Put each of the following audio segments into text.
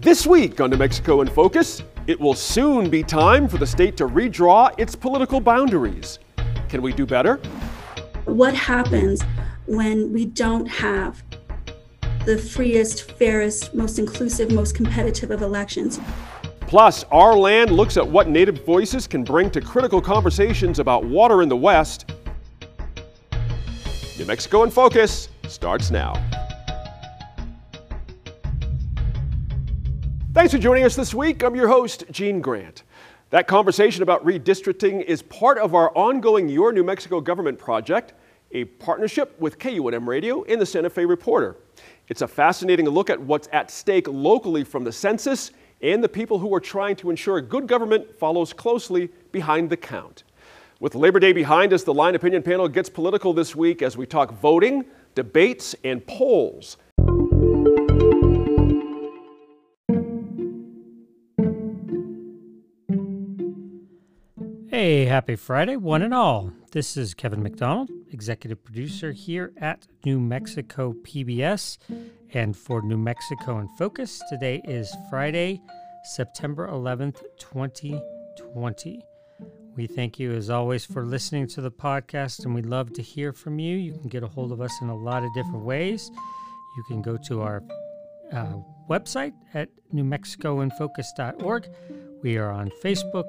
This week on New Mexico in Focus, it will soon be time for the state to redraw its political boundaries. Can we do better? What happens when we don't have the freest, fairest, most inclusive, most competitive of elections? Plus, our land looks at what Native voices can bring to critical conversations about water in the West. New Mexico in Focus starts now. Thanks for joining us this week. I'm your host, Gene Grant. That conversation about redistricting is part of our ongoing Your New Mexico Government project, a partnership with KUNM Radio and the Santa Fe Reporter. It's a fascinating look at what's at stake locally from the census and the people who are trying to ensure good government follows closely behind the count. With Labor Day behind us, the Line Opinion Panel gets political this week as we talk voting, debates, and polls. Hey, happy Friday, one and all. This is Kevin McDonald, executive producer here at New Mexico PBS. And for New Mexico in Focus, today is Friday, September 11th, 2020. We thank you, as always, for listening to the podcast, and we'd love to hear from you. You can get a hold of us in a lot of different ways. You can go to our uh, website at newmexicoinfocus.org. We are on Facebook,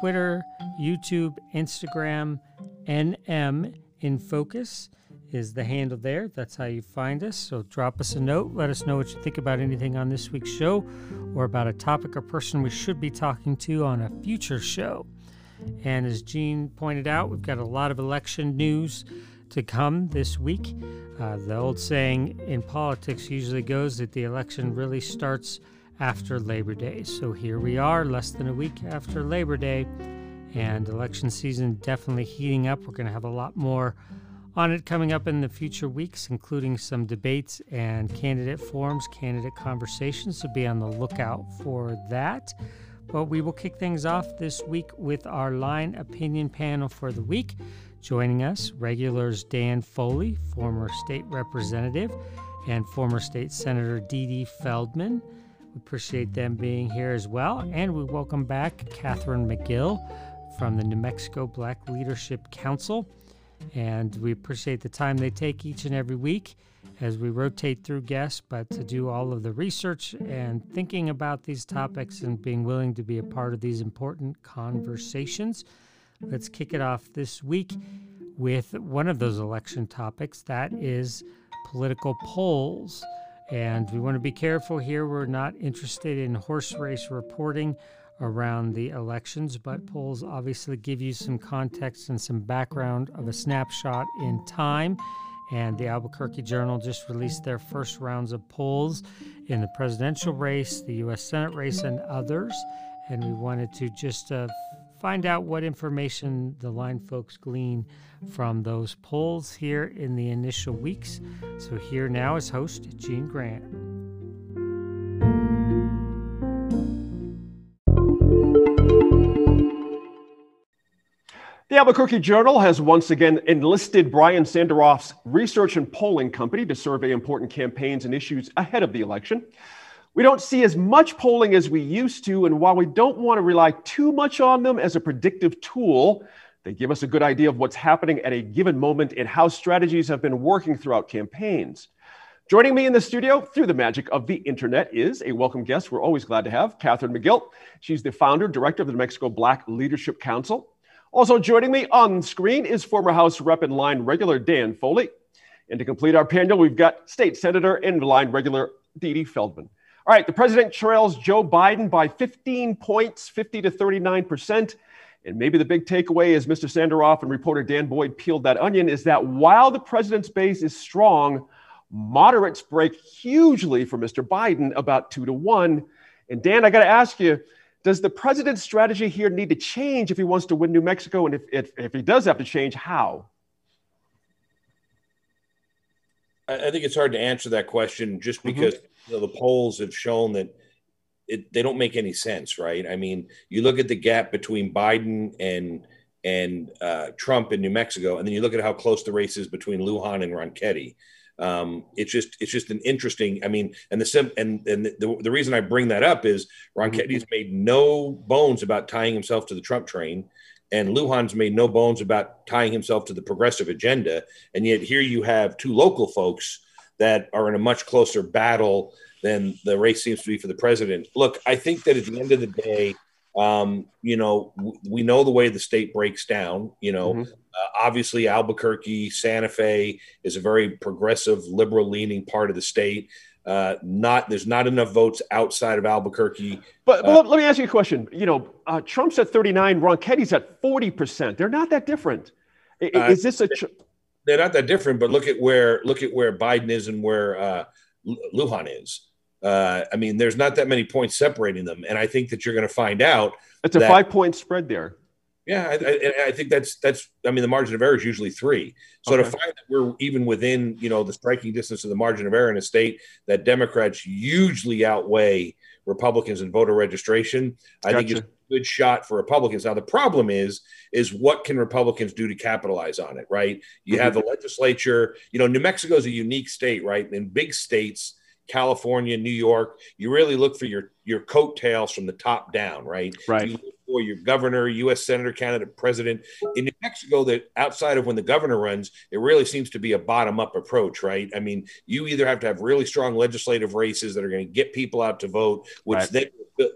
Twitter, YouTube, Instagram, NM in Focus is the handle there. That's how you find us. So drop us a note. Let us know what you think about anything on this week's show or about a topic or person we should be talking to on a future show. And as Gene pointed out, we've got a lot of election news to come this week. Uh, the old saying in politics usually goes that the election really starts after Labor Day. So here we are, less than a week after Labor Day, and election season definitely heating up. We're going to have a lot more on it coming up in the future weeks, including some debates and candidate forums, candidate conversations. So be on the lookout for that. But we will kick things off this week with our line opinion panel for the week. Joining us, regulars Dan Foley, former state representative, and former state senator Dee Dee Feldman. We appreciate them being here as well. And we welcome back Catherine McGill from the New Mexico Black Leadership Council. And we appreciate the time they take each and every week as we rotate through guests, but to do all of the research and thinking about these topics and being willing to be a part of these important conversations. Let's kick it off this week with one of those election topics that is political polls. And we want to be careful here. We're not interested in horse race reporting around the elections, but polls obviously give you some context and some background of a snapshot in time. And the Albuquerque Journal just released their first rounds of polls in the presidential race, the U.S. Senate race, and others. And we wanted to just uh, find out what information the line folks glean from those polls here in the initial weeks. So, here now is host Gene Grant. The Albuquerque Journal has once again enlisted Brian Sanderoff's research and polling company to survey important campaigns and issues ahead of the election. We don't see as much polling as we used to, and while we don't want to rely too much on them as a predictive tool, they give us a good idea of what's happening at a given moment and how strategies have been working throughout campaigns. Joining me in the studio through the magic of the internet is a welcome guest we're always glad to have, Catherine McGill. She's the founder, director of the New Mexico Black Leadership Council. Also joining me on screen is former House Rep and line regular Dan Foley. And to complete our panel, we've got State Senator and line regular Dee Dee Feldman. All right, the president trails Joe Biden by 15 points, 50 to 39 percent. And maybe the big takeaway, is Mr. Sanderoff and reporter Dan Boyd peeled that onion, is that while the president's base is strong, moderates break hugely for Mr. Biden, about two to one. And Dan, I got to ask you, does the president's strategy here need to change if he wants to win New Mexico? And if, if, if he does have to change, how? I think it's hard to answer that question just mm-hmm. because mm-hmm. you know, the polls have shown that it, they don't make any sense, right? I mean, you look at the gap between Biden and and uh, Trump in New Mexico, and then you look at how close the race is between Lujan and Ronchetti. Um, it's just it's just an interesting. I mean, and the sim and and the, the reason I bring that up is Ron mm-hmm. Kennedy's made no bones about tying himself to the Trump train, and Lujan's made no bones about tying himself to the progressive agenda. And yet here you have two local folks that are in a much closer battle than the race seems to be for the president. Look, I think that at the end of the day, um, you know, w- we know the way the state breaks down. You know, mm-hmm. uh, obviously Albuquerque, Santa Fe is a very progressive, liberal-leaning part of the state. Uh, not there's not enough votes outside of Albuquerque. But, but uh, let me ask you a question. You know, uh, Trump's at 39, Ronchetti's at 40 percent. They're not that different. Is, uh, is this a? Tr- they're not that different, but look at where look at where Biden is and where uh, Lujan is. Uh, I mean, there's not that many points separating them, and I think that you're going to find out. It's a five point spread there. Yeah, I, I, I, think that's that's. I mean, the margin of error is usually three. So okay. to find that we're even within, you know, the striking distance of the margin of error in a state that Democrats hugely outweigh Republicans in voter registration, I gotcha. think it's a good shot for Republicans. Now the problem is, is what can Republicans do to capitalize on it? Right? You mm-hmm. have the legislature. You know, New Mexico is a unique state, right? In big states California, New York, you really look for your your coattails from the top down, right? Right. You for your governor, U.S. senator, candidate, president. In New Mexico, that outside of when the governor runs, it really seems to be a bottom up approach, right? I mean, you either have to have really strong legislative races that are going to get people out to vote, which right. then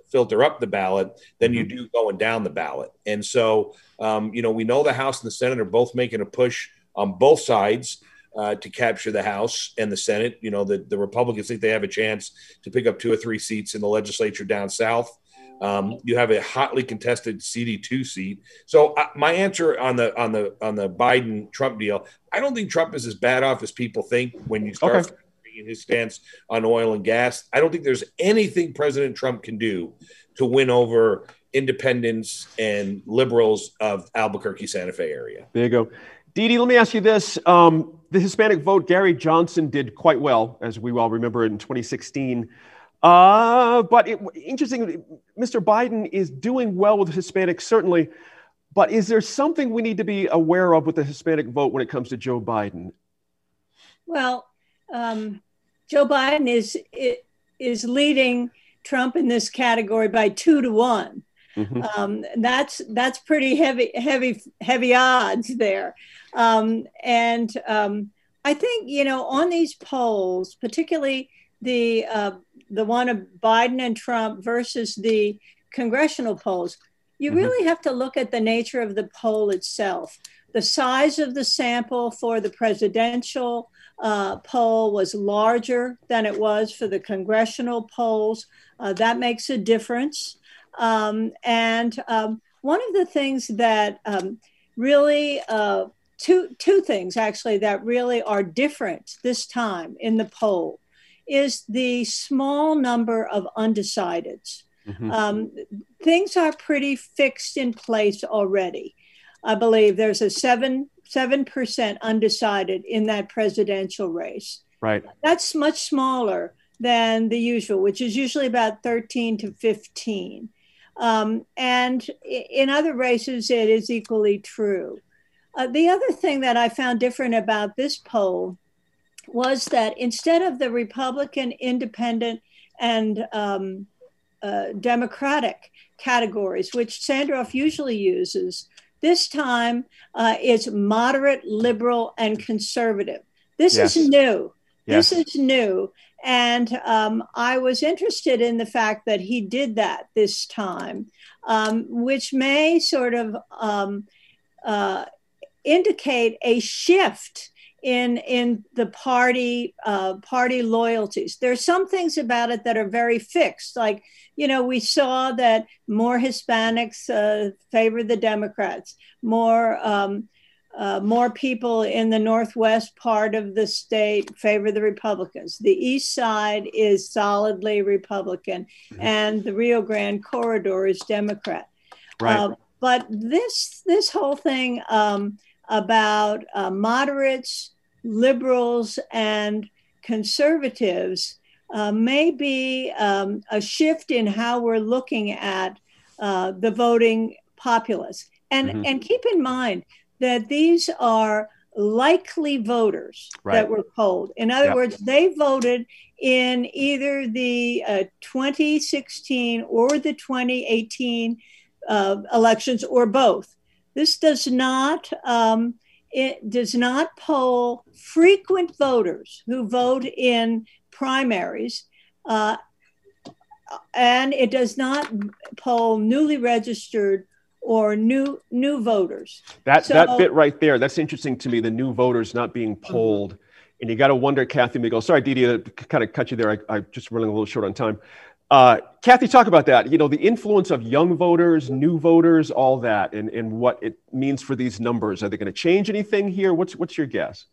filter up the ballot, than mm-hmm. you do going down the ballot. And so, um, you know, we know the House and the Senate are both making a push on both sides uh, to capture the House and the Senate. You know, the, the Republicans think they have a chance to pick up two or three seats in the legislature down south. Um, you have a hotly contested CD2 seat. So uh, my answer on the on the on the Biden Trump deal, I don't think Trump is as bad off as people think when you start okay. in his stance on oil and gas. I don't think there's anything President Trump can do to win over independents and liberals of Albuquerque Santa Fe area. There you go. Dee Dee, let me ask you this. Um, the Hispanic vote, Gary Johnson did quite well, as we all remember in 2016. Uh, but it, interesting, Mr. Biden is doing well with Hispanics, certainly. But is there something we need to be aware of with the Hispanic vote when it comes to Joe Biden? Well, um, Joe Biden is is leading Trump in this category by two to one. Mm-hmm. Um, that's that's pretty heavy, heavy, heavy odds there. Um, and um, I think you know on these polls, particularly the uh, the one of Biden and Trump versus the congressional polls, you mm-hmm. really have to look at the nature of the poll itself. The size of the sample for the presidential uh, poll was larger than it was for the congressional polls. Uh, that makes a difference. Um, and um, one of the things that um, really, uh, two, two things actually that really are different this time in the poll is the small number of undecideds. Mm-hmm. Um, things are pretty fixed in place already. I believe there's a seven seven percent undecided in that presidential race. Right. That's much smaller than the usual, which is usually about 13 to 15. Um, and in other races, it is equally true. Uh, the other thing that I found different about this poll was that instead of the Republican, Independent, and um, uh, Democratic categories, which Sanderoff usually uses, this time uh, it's moderate, liberal, and conservative. This yes. is new. Yes. This is new. And um, I was interested in the fact that he did that this time, um, which may sort of um, uh, indicate a shift in in the party uh, party loyalties. There's some things about it that are very fixed, like you know we saw that more Hispanics uh, favor the Democrats, more um, uh, more people in the northwest part of the state favor the Republicans. The east side is solidly Republican, mm-hmm. and the Rio Grande corridor is Democrat. Right. Uh, but this this whole thing um, about uh, moderates, liberals, and conservatives uh, may be um, a shift in how we're looking at uh, the voting populace. And, mm-hmm. and keep in mind, that these are likely voters right. that were polled. In other yep. words, they voted in either the uh, 2016 or the 2018 uh, elections or both. This does not um, it does not poll frequent voters who vote in primaries, uh, and it does not poll newly registered or new new voters. That so, that bit right there, that's interesting to me. The new voters not being mm-hmm. polled, and you got to wonder, Kathy McGill. Sorry, Dee Dee, kind of cut you there. I, I just running a little short on time. Uh, Kathy, talk about that. You know, the influence of young voters, new voters, all that, and, and what it means for these numbers. Are they going to change anything here? What's what's your guess?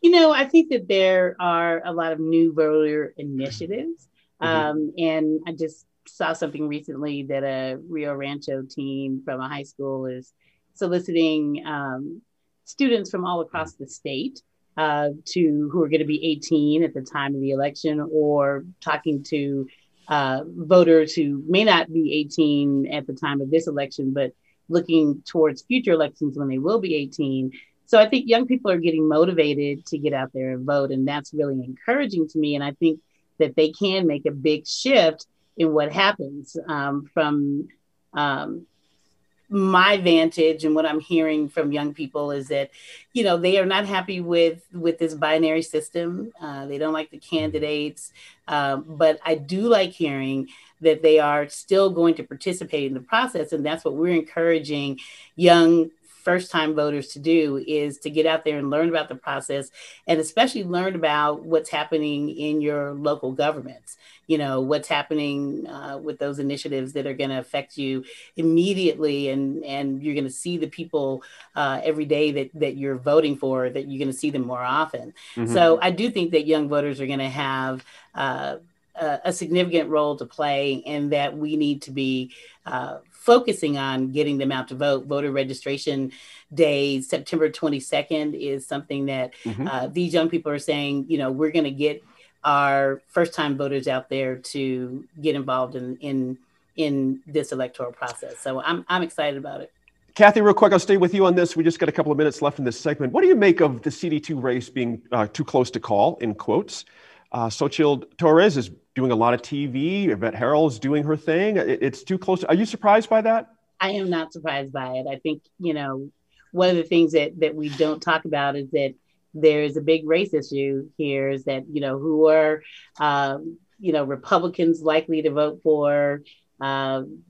You know, I think that there are a lot of new voter initiatives, mm-hmm. um, and I just saw something recently that a Rio Rancho team from a high school is soliciting um, students from all across the state uh, to who are going to be 18 at the time of the election, or talking to uh, voters who may not be 18 at the time of this election, but looking towards future elections when they will be 18. So I think young people are getting motivated to get out there and vote, and that's really encouraging to me. And I think that they can make a big shift in what happens um, from um, my vantage and what I'm hearing from young people is that, you know, they are not happy with with this binary system. Uh, they don't like the candidates, um, but I do like hearing that they are still going to participate in the process, and that's what we're encouraging young first time voters to do is to get out there and learn about the process and especially learn about what's happening in your local governments you know what's happening uh, with those initiatives that are going to affect you immediately and and you're going to see the people uh, every day that that you're voting for that you're going to see them more often mm-hmm. so i do think that young voters are going to have uh, a, a, significant role to play and that we need to be uh, focusing on getting them out to vote. Voter registration day, September 22nd, is something that mm-hmm. uh, these young people are saying, you know, we're going to get our first time voters out there to get involved in, in, in this electoral process. So I'm, I'm excited about it. Kathy, real quick, I'll stay with you on this. We just got a couple of minutes left in this segment. What do you make of the CD2 race being uh, too close to call, in quotes? Uh, Xochitl Torres is doing a lot of TV. Yvette is doing her thing. It, it's too close. Are you surprised by that? I am not surprised by it. I think, you know, one of the things that, that we don't talk about is that there is a big race issue here is that, you know, who are, um, you know, Republicans likely to vote for. Um,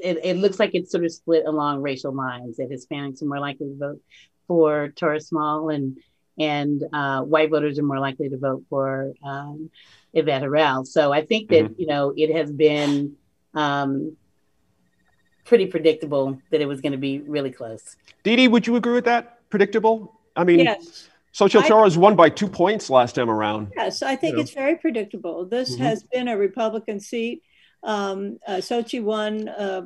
it, it, looks like it's sort of split along racial lines that Hispanics are more likely to vote for Torres Small and and uh, white voters are more likely to vote for um, Yvette Herrell. So I think that mm-hmm. you know it has been um, pretty predictable that it was going to be really close. Dee Dee, would you agree with that? Predictable? I mean, yes. Torres won by two points last time around. Yes, I think you know? it's very predictable. This mm-hmm. has been a Republican seat. Um, uh, Xochitl won uh,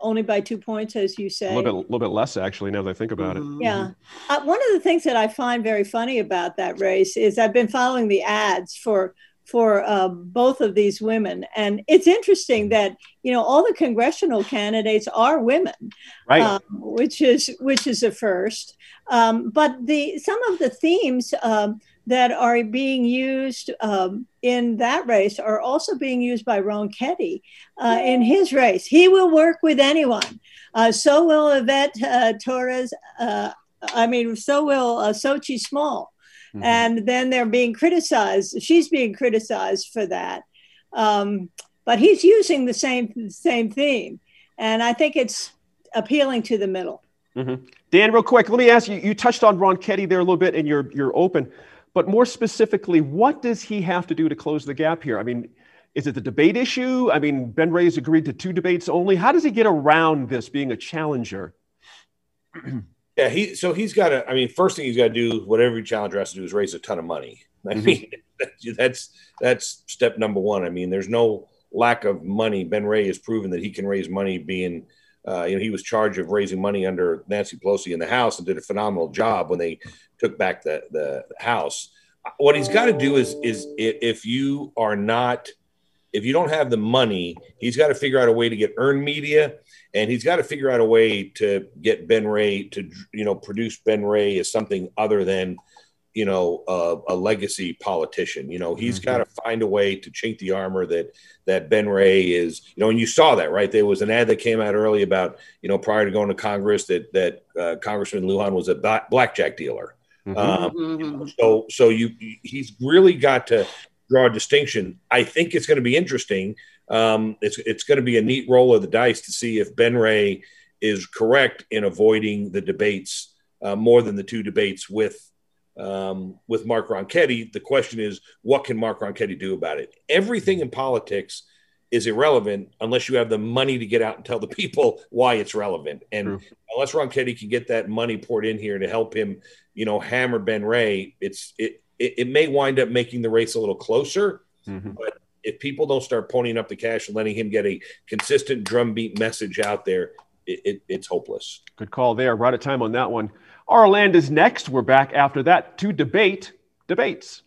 only by two points, as you say. A little bit, little bit less, actually, now that I think about it. Yeah. Uh, one of the things that I find very funny about that race is I've been following the ads for for uh, both of these women, and it's interesting that you know all the congressional candidates are women, right? Um, which is which is a first. Um, but the some of the themes. Um, that are being used um, in that race are also being used by Ronchetti uh, in his race. He will work with anyone. Uh, so will Yvette uh, Torres. Uh, I mean, so will uh, Xochitl Small. Mm-hmm. And then they're being criticized. She's being criticized for that. Um, but he's using the same same theme, and I think it's appealing to the middle. Mm-hmm. Dan, real quick, let me ask you. You touched on Ronchetti there a little bit, and you're you're open. But more specifically, what does he have to do to close the gap here? I mean, is it the debate issue? I mean, Ben Ray's agreed to two debates only. How does he get around this being a challenger? yeah, he so he's got to. I mean, first thing he's got to do, whatever every challenger has to do, is raise a ton of money. I mm-hmm. mean, that's that's step number one. I mean, there's no lack of money. Ben Ray has proven that he can raise money. Being, uh, you know, he was charged of raising money under Nancy Pelosi in the House and did a phenomenal job when they took back the the house. What he's got to do is is if you are not if you don't have the money, he's got to figure out a way to get earned media, and he's got to figure out a way to get Ben Ray to you know produce Ben Ray as something other than you know a legacy politician. You know he's mm-hmm. got to find a way to chink the armor that that Ben Ray is. You know, and you saw that right. There was an ad that came out early about you know prior to going to Congress that that uh, Congressman Lujan was a blackjack dealer. Mm-hmm. Um, mm-hmm. so so you he's really got to draw a distinction. I think it's going to be interesting. Um, it's it's going to be a neat roll of the dice to see if Ben Ray is correct in avoiding the debates uh, more than the two debates with um, with Mark Ronchetti. The question is, what can Mark Ronchetti do about it? Everything in politics is irrelevant unless you have the money to get out and tell the people why it's relevant. And True. unless Ronchetti can get that money poured in here to help him, you know, hammer Ben Ray, it's it it, it may wind up making the race a little closer. Mm-hmm. But if people don't start ponying up the cash and letting him get a consistent drumbeat message out there, it, it, it's hopeless. Good call there. Right at time on that one. Our land is next. We're back after that to debate debates.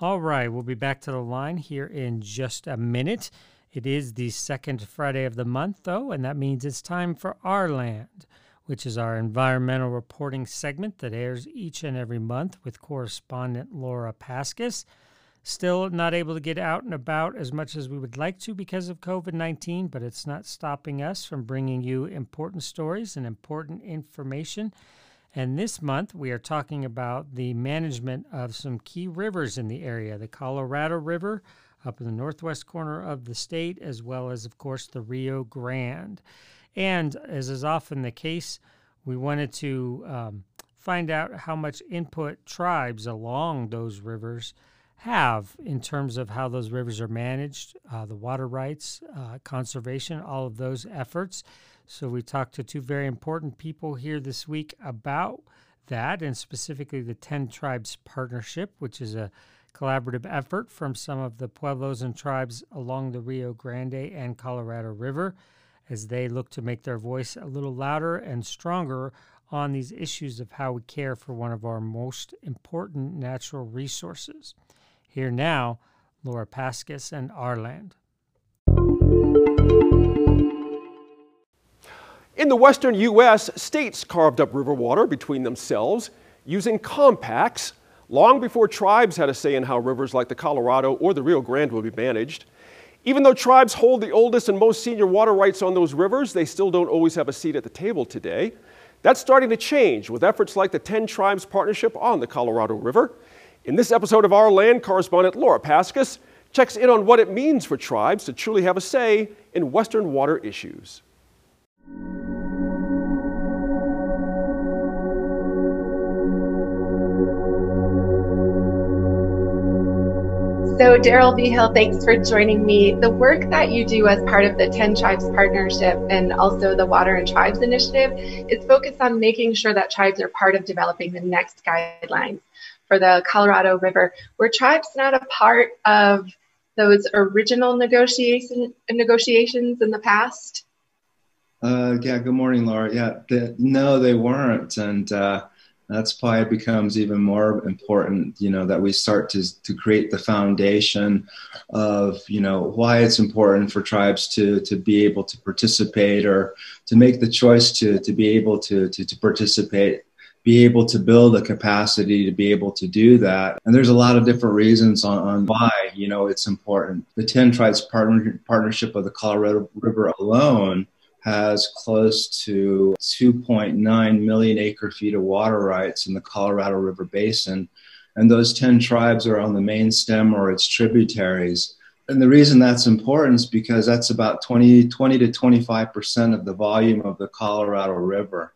All right, we'll be back to the line here in just a minute. It is the second Friday of the month, though, and that means it's time for our land which is our environmental reporting segment that airs each and every month with correspondent Laura Paskus. Still not able to get out and about as much as we would like to because of COVID 19, but it's not stopping us from bringing you important stories and important information. And this month, we are talking about the management of some key rivers in the area the Colorado River up in the northwest corner of the state, as well as, of course, the Rio Grande. And as is often the case, we wanted to um, find out how much input tribes along those rivers have in terms of how those rivers are managed, uh, the water rights, uh, conservation, all of those efforts. So we talked to two very important people here this week about that, and specifically the 10 Tribes Partnership, which is a collaborative effort from some of the pueblos and tribes along the Rio Grande and Colorado River as they look to make their voice a little louder and stronger on these issues of how we care for one of our most important natural resources. Here now, Laura Paskus and Our Land. In the western U.S., states carved up river water between themselves using compacts long before tribes had a say in how rivers like the Colorado or the Rio Grande would be managed. Even though tribes hold the oldest and most senior water rights on those rivers, they still don't always have a seat at the table today. That's starting to change with efforts like the 10 Tribes Partnership on the Colorado River. In this episode of Our Land, correspondent Laura Paskus checks in on what it means for tribes to truly have a say in Western water issues. So, Daryl Vigil, thanks for joining me. The work that you do as part of the 10 Tribes Partnership and also the Water and Tribes Initiative is focused on making sure that tribes are part of developing the next guidelines for the Colorado River. Were tribes not a part of those original negotiation, negotiations in the past? Uh, yeah, good morning, Laura. Yeah, the, no, they weren't. And uh, that's why it becomes even more important you know that we start to, to create the foundation of you know why it's important for tribes to to be able to participate or to make the choice to to be able to to, to participate be able to build a capacity to be able to do that. And there's a lot of different reasons on, on why, you know, it's important. The 10 tribes partner, partnership of the Colorado River alone has close to 2.9 million acre feet of water rights in the Colorado River Basin. And those 10 tribes are on the main stem or its tributaries. And the reason that's important is because that's about 20, 20 to 25% of the volume of the Colorado River.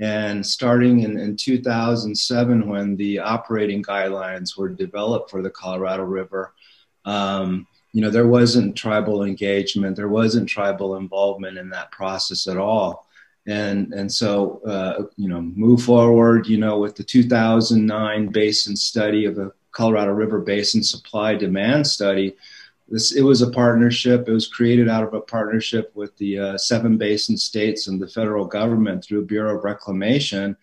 And starting in, in 2007, when the operating guidelines were developed for the Colorado River, um, you know, there wasn't tribal engagement, there wasn't tribal involvement in that process at all. And, and so, uh, you know, move forward, you know, with the 2009 basin study of the Colorado River Basin supply demand study. This, it was a partnership. It was created out of a partnership with the uh, seven basin states and the federal government through Bureau of Reclamation.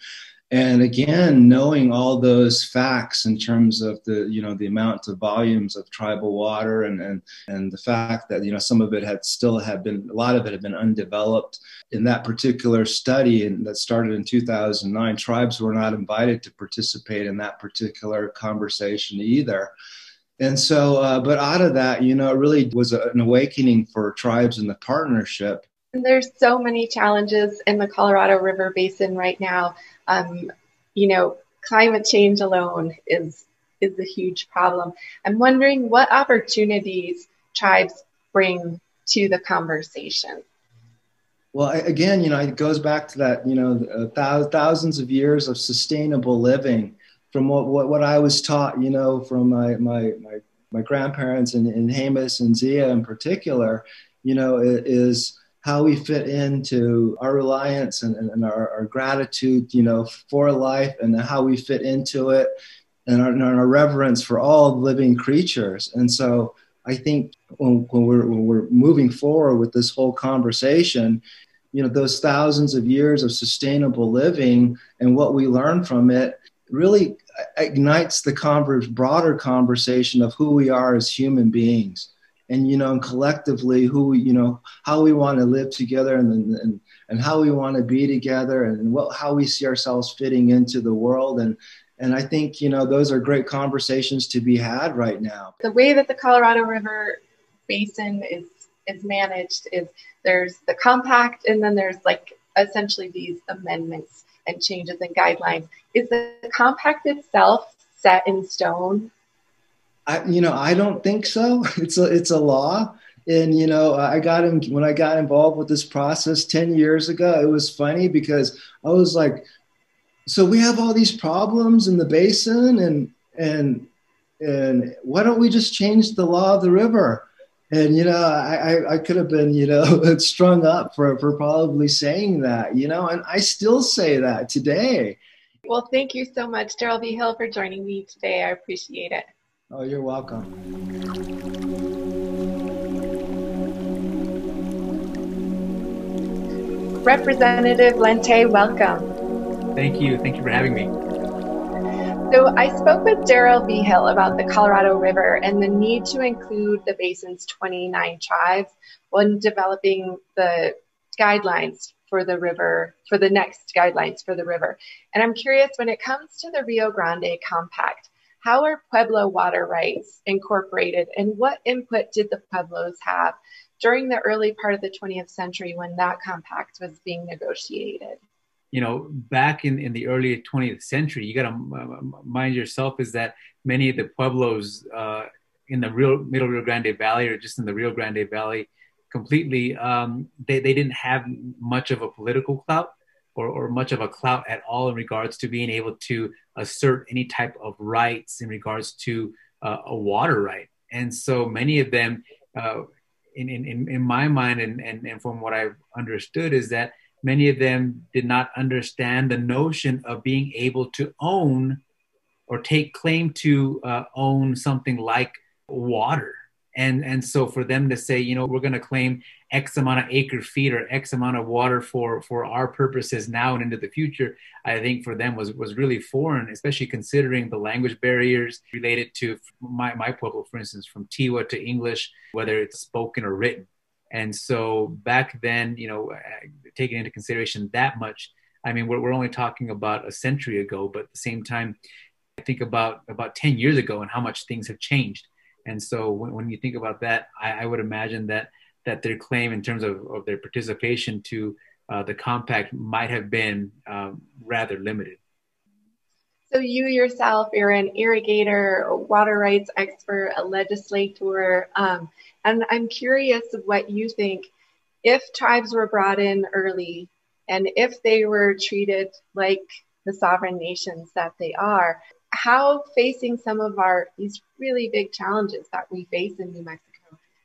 And again knowing all those facts in terms of the you know the amount of volumes of tribal water and and and the fact that you know some of it had still had been a lot of it had been undeveloped. In that particular study and that started in 2009 tribes were not invited to participate in that particular conversation either. And so uh, but out of that you know it really was an awakening for tribes in the partnership. And there's so many challenges in the Colorado River Basin right now. Um, you know, climate change alone is is a huge problem. I'm wondering what opportunities tribes bring to the conversation. Well, again, you know, it goes back to that, you know, thousands of years of sustainable living from what, what, what I was taught, you know, from my, my, my, my grandparents and, and Jemez and Zia in particular, you know, is how we fit into our reliance and, and, our, our, gratitude, you know, for life and how we fit into it and our, and our, reverence for all living creatures. And so I think when, when, we're, when we're moving forward with this whole conversation, you know, those thousands of years of sustainable living and what we learn from it really ignites the converse, broader conversation of who we are as human beings and you know and collectively who you know how we want to live together and and and how we want to be together and what how we see ourselves fitting into the world and and I think you know those are great conversations to be had right now. The way that the Colorado River basin is is managed is there's the compact and then there's like essentially these amendments and changes and guidelines. Is the compact itself set in stone I, you know, I don't think so. It's a, it's a law. And, you know, I got him when I got involved with this process 10 years ago, it was funny because I was like, so we have all these problems in the basin and, and, and why don't we just change the law of the river? And, you know, I, I could have been, you know, strung up for, for probably saying that, you know, and I still say that today. Well, thank you so much, Daryl Vigil, for joining me today. I appreciate it. Oh, you're welcome. Representative Lente, welcome. Thank you. Thank you for having me. So, I spoke with Daryl Vigil about the Colorado River and the need to include the basin's 29 tribes when developing the guidelines for the river, for the next guidelines for the river. And I'm curious when it comes to the Rio Grande Compact, how are Pueblo water rights incorporated and what input did the Pueblos have during the early part of the 20th century when that compact was being negotiated? You know, back in, in the early 20th century, you got to mind yourself is that many of the Pueblos uh, in the real Middle Rio Grande Valley or just in the Rio Grande Valley completely, um, they, they didn't have much of a political clout or, or much of a clout at all in regards to being able to assert any type of rights in regards to uh, a water right. And so many of them, uh, in, in, in my mind and, and, and from what I've understood, is that many of them did not understand the notion of being able to own or take claim to uh, own something like water and and so for them to say you know we're going to claim x amount of acre feet or x amount of water for for our purposes now and into the future i think for them was was really foreign especially considering the language barriers related to my my pueblo for instance from tiwa to english whether it's spoken or written. And so back then you know uh, taking into consideration that much i mean we're, we're only talking about a century ago but at the same time i think about about 10 years ago and how much things have changed. And so when, when you think about that, I, I, would imagine that that their claim in terms of, of their participation to uh, the compact might have been um, rather limited. So you yourself, you're an irrigator, water rights expert, a legislator, um, and I'm curious what you think if tribes were brought in early and if they were treated like the sovereign nations that they are, how facing some of our these really big challenges that we face in New Mexico,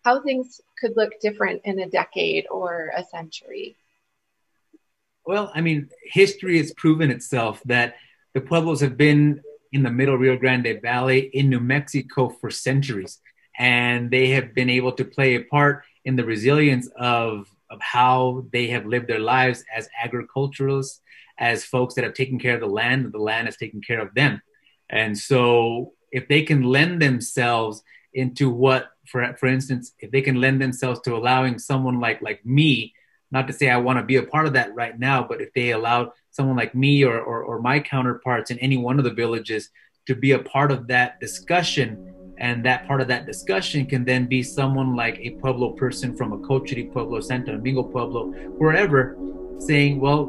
how things could look different in a decade or a century. Well, I mean, history has proven itself that the Pueblos have been in the middle Rio Grande Valley in New Mexico for centuries, and they have been able to play a part in the resilience of, of how they have lived their lives as agriculturalists, as folks that have taken care of the land, and the land has taken care of them. And so, if they can lend themselves into what, for for instance, if they can lend themselves to allowing someone like like me, not to say I want to be a part of that right now, but if they allow someone like me or, or, or my counterparts in any one of the villages to be a part of that discussion and that part of that discussion can then be someone like a Pueblo person from a Cochiti Pueblo, Santo Domingo Pueblo, wherever, saying, well,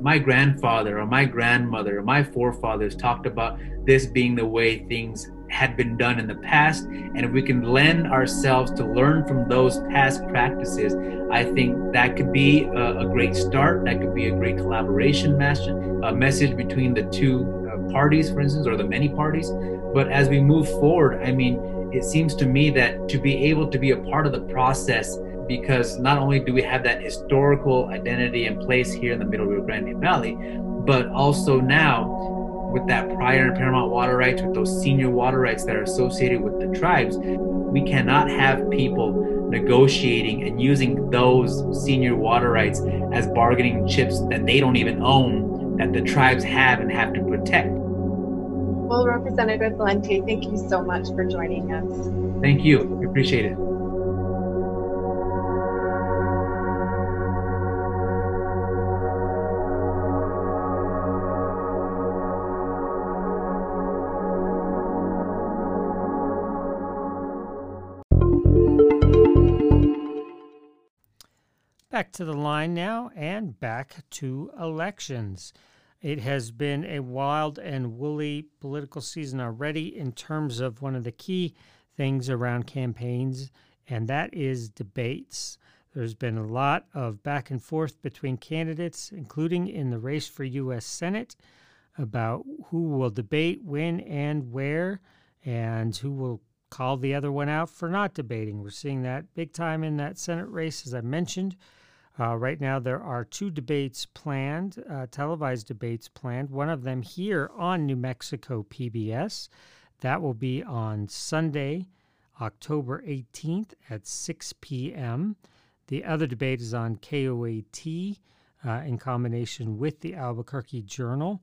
my grandfather or my grandmother or my forefathers talked about this being the way things had been done in the past. And if we can lend ourselves to learn from those past practices, I think that could be a, a great start. That could be a great collaboration message, a message between the two uh, parties, for instance, or the many parties. But as we move forward, I mean, it seems to me that to be able to be a part of the process because not only do we have that historical identity in place here in the Middle Rio Grande Valley, but also now with that prior and paramount water rights, with those senior water rights that are associated with the tribes, we cannot have people negotiating and using those senior water rights as bargaining chips that they don't even own, that the tribes have and have to protect. Well, Representative Lente, thank you so much for joining us. Thank you. We appreciate it. Back to the line now and back to elections. It has been a wild and woolly political season already in terms of one of the key things around campaigns, and that is debates. There's been a lot of back and forth between candidates, including in the race for U.S. Senate, about who will debate when and where, and who will call the other one out for not debating. We're seeing that big time in that Senate race, as I mentioned. Uh, right now, there are two debates planned, uh, televised debates planned. One of them here on New Mexico PBS. That will be on Sunday, October 18th at 6 p.m. The other debate is on KOAT uh, in combination with the Albuquerque Journal.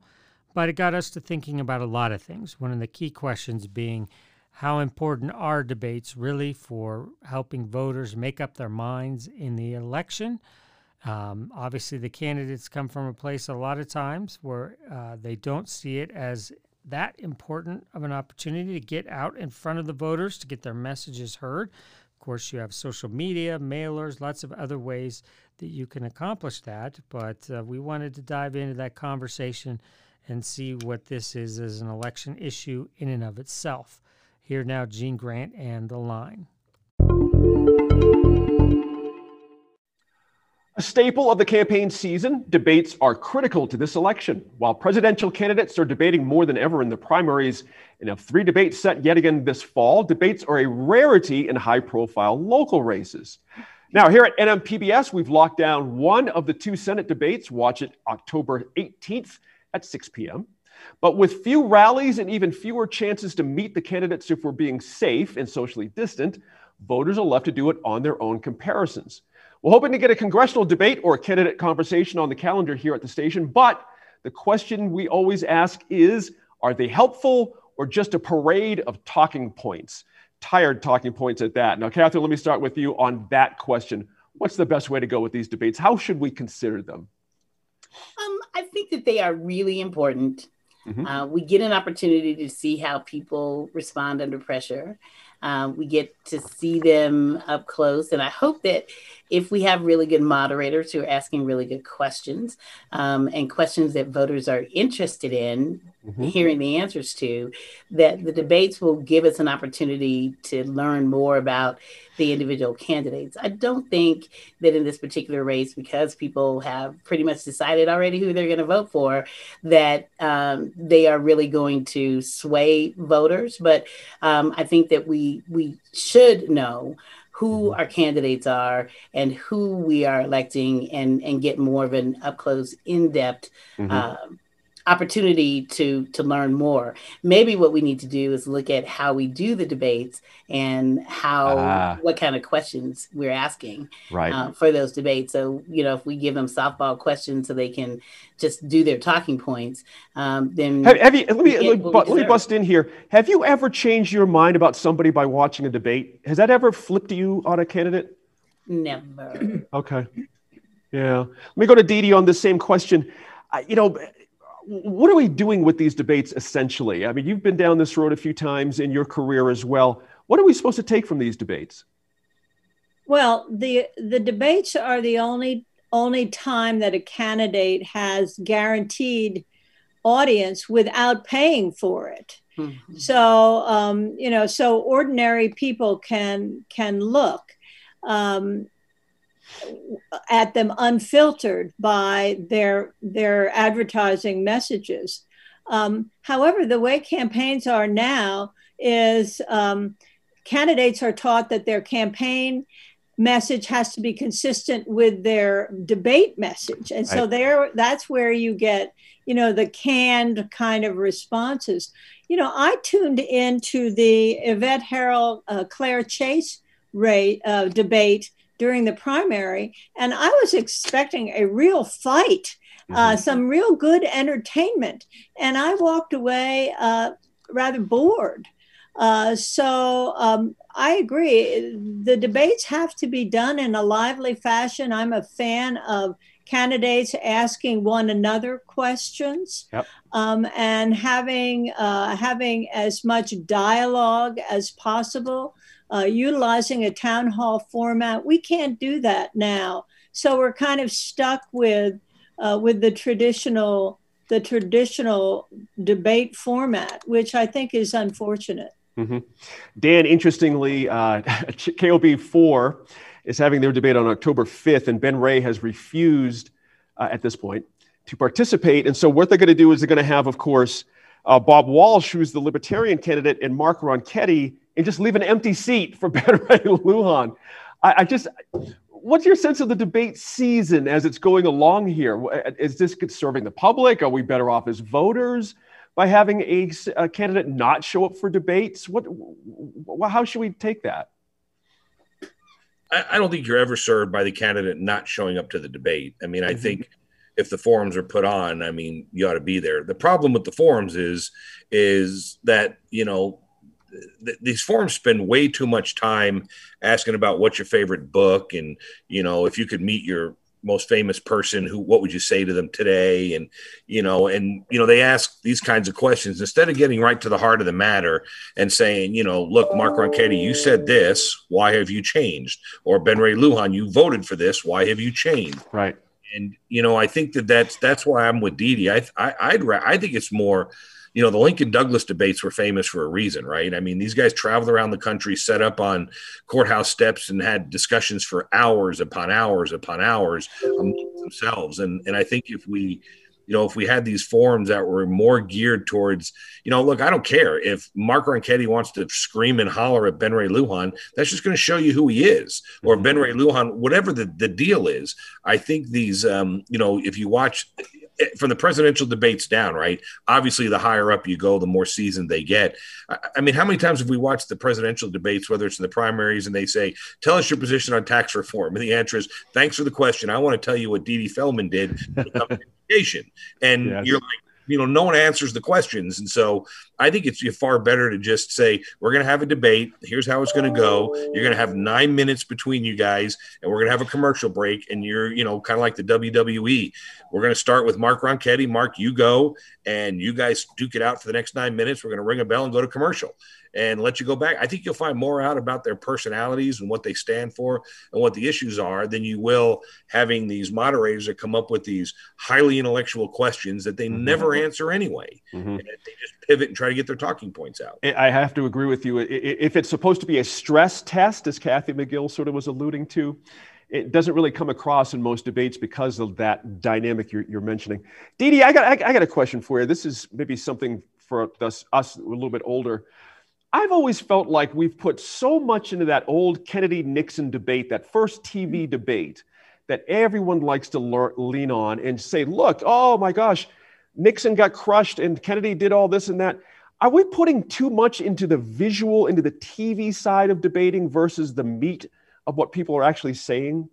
But it got us to thinking about a lot of things. One of the key questions being how important are debates really for helping voters make up their minds in the election? Um, obviously, the candidates come from a place a lot of times where uh, they don't see it as that important of an opportunity to get out in front of the voters to get their messages heard. Of course, you have social media, mailers, lots of other ways that you can accomplish that. But uh, we wanted to dive into that conversation and see what this is as an election issue in and of itself. Here now, Gene Grant and the line. Staple of the campaign season, debates are critical to this election. While presidential candidates are debating more than ever in the primaries and have three debates set yet again this fall, debates are a rarity in high profile local races. Now, here at NMPBS, we've locked down one of the two Senate debates. Watch it October 18th at 6 p.m. But with few rallies and even fewer chances to meet the candidates if we're being safe and socially distant, voters are left to do it on their own comparisons. We're hoping to get a congressional debate or a candidate conversation on the calendar here at the station, but the question we always ask is are they helpful or just a parade of talking points? Tired talking points at that. Now, Catherine, let me start with you on that question. What's the best way to go with these debates? How should we consider them? Um, I think that they are really important. Mm-hmm. Uh, we get an opportunity to see how people respond under pressure. Um, we get to see them up close. And I hope that if we have really good moderators who are asking really good questions um, and questions that voters are interested in mm-hmm. hearing the answers to, that the debates will give us an opportunity to learn more about the individual candidates. I don't think that in this particular race, because people have pretty much decided already who they're going to vote for, that um, they are really going to sway voters. But um, I think that we we should know who mm-hmm. our candidates are and who we are electing and and get more of an up close in depth mm-hmm. uh, opportunity to to learn more. Maybe what we need to do is look at how we do the debates and how ah. what kind of questions we're asking right. uh, for those debates. So you know, if we give them softball questions so they can just do their talking points, um, then have, have you? Let me let, let me bust in here. Have you ever changed your mind about somebody by watching a debate? Has that ever flipped you on a candidate? Never. okay. Yeah. Let me go to Dee Dee on the same question. I, you know, what are we doing with these debates essentially? I mean, you've been down this road a few times in your career as well. What are we supposed to take from these debates? Well, the the debates are the only only time that a candidate has guaranteed audience without paying for it. Mm-hmm. So um, you know, so ordinary people can can look. Um, at them unfiltered by their their advertising messages. Um, however, the way campaigns are now is um, candidates are taught that their campaign message has to be consistent with their debate message, and so there that's where you get you know the canned kind of responses. You know, I tuned into the Yvette Herrell uh, Claire Chase Ray, uh, debate during the primary, and I was expecting a real fight, uh, mm-hmm. some real good entertainment, and I walked away uh, rather bored. Uh, so um, I agree. The debates have to be done in a lively fashion. I'm a fan of candidates asking one another questions yep. um, and having uh, having as much dialogue as possible uh, utilizing a town hall format. We can't do that now, so we're kind of stuck with uh, with the traditional the traditional debate format, which I think is unfortunate. Mm-hmm. Dan, interestingly, uh, KOB four is having their debate on October fifth, and Ben Ray has refused uh, at this point to participate. And so, what they're going to do is they're going to have, of course, uh, Bob Walsh, who's the Libertarian candidate, and Mark Ronchetti and just leave an empty seat for Ray Lujan. I, I, just, what's your sense of the debate season as it's going along here? Is this serving the public? Are we better off as voters by having a, a candidate not show up for debates? What, how should we take that? I, don't think you're ever served by the candidate not showing up to the debate. I mean, I mm-hmm. think if the forums are put on, I mean, you ought to be there. The problem with the forums is, is that you know th- these forums spend way too much time asking about what's your favorite book and you know if you could meet your most famous person who what would you say to them today? And you know and you know they ask these kinds of questions instead of getting right to the heart of the matter and saying you know look mark ronchetti you said this why have you changed? Or ben ray lujan you voted for this why have you changed? Right. And you know i think that that's that's why i'm with Dee. I, I i'd i think it's more you know, the Lincoln Douglas debates were famous for a reason, right? I mean, these guys traveled around the country, set up on courthouse steps, and had discussions for hours upon hours upon hours among themselves. And and I think if we you know, if we had these forums that were more geared towards, you know, look, I don't care if Mark Ronchetti wants to scream and holler at Ben Ray Lujan, that's just going to show you who he is. Or Ben Ray Lujan, whatever the, the deal is. I think these, um, you know, if you watch Eh, from the presidential debates down, right? Obviously, the higher up you go, the more seasoned they get. I, I mean, how many times have we watched the presidential debates, whether it's in the primaries, and they say, "Tell us your position on tax reform," and the answer is, "Thanks for the question. I want to tell you what Dee Feldman did." and yes. you're like, you know, no one answers the questions. And so I think it's far better to just say, we're going to have a debate. Here's how it's going to go. You're going to have nine minutes between you guys, and we're going to have a commercial break. And you're, you know, kind of like the WWE. We're going to start with Mark Ronchetti. Mark, you go, and you guys duke it out for the next nine minutes. We're going to ring a bell and go to commercial and let you go back. I think you'll find more out about their personalities and what they stand for and what the issues are than you will having these moderators that come up with these highly intellectual questions that they mm-hmm. never answer anyway. Mm-hmm. they just pivot and try to get their talking points out. I have to agree with you. If it's supposed to be a stress test, as Kathy McGill sort of was alluding to, it doesn't really come across in most debates because of that dynamic you're, you're mentioning. Dee Dee, I got, I, I got a question for you. This is maybe something for us, us a little bit older. I've always felt like we've put so much into that old Kennedy Nixon debate, that first TV debate, that everyone likes to lean on and say, look, oh my gosh, Nixon got crushed and Kennedy did all this and that. Are we putting too much into the visual, into the TV side of debating versus the meat of what people are actually saying?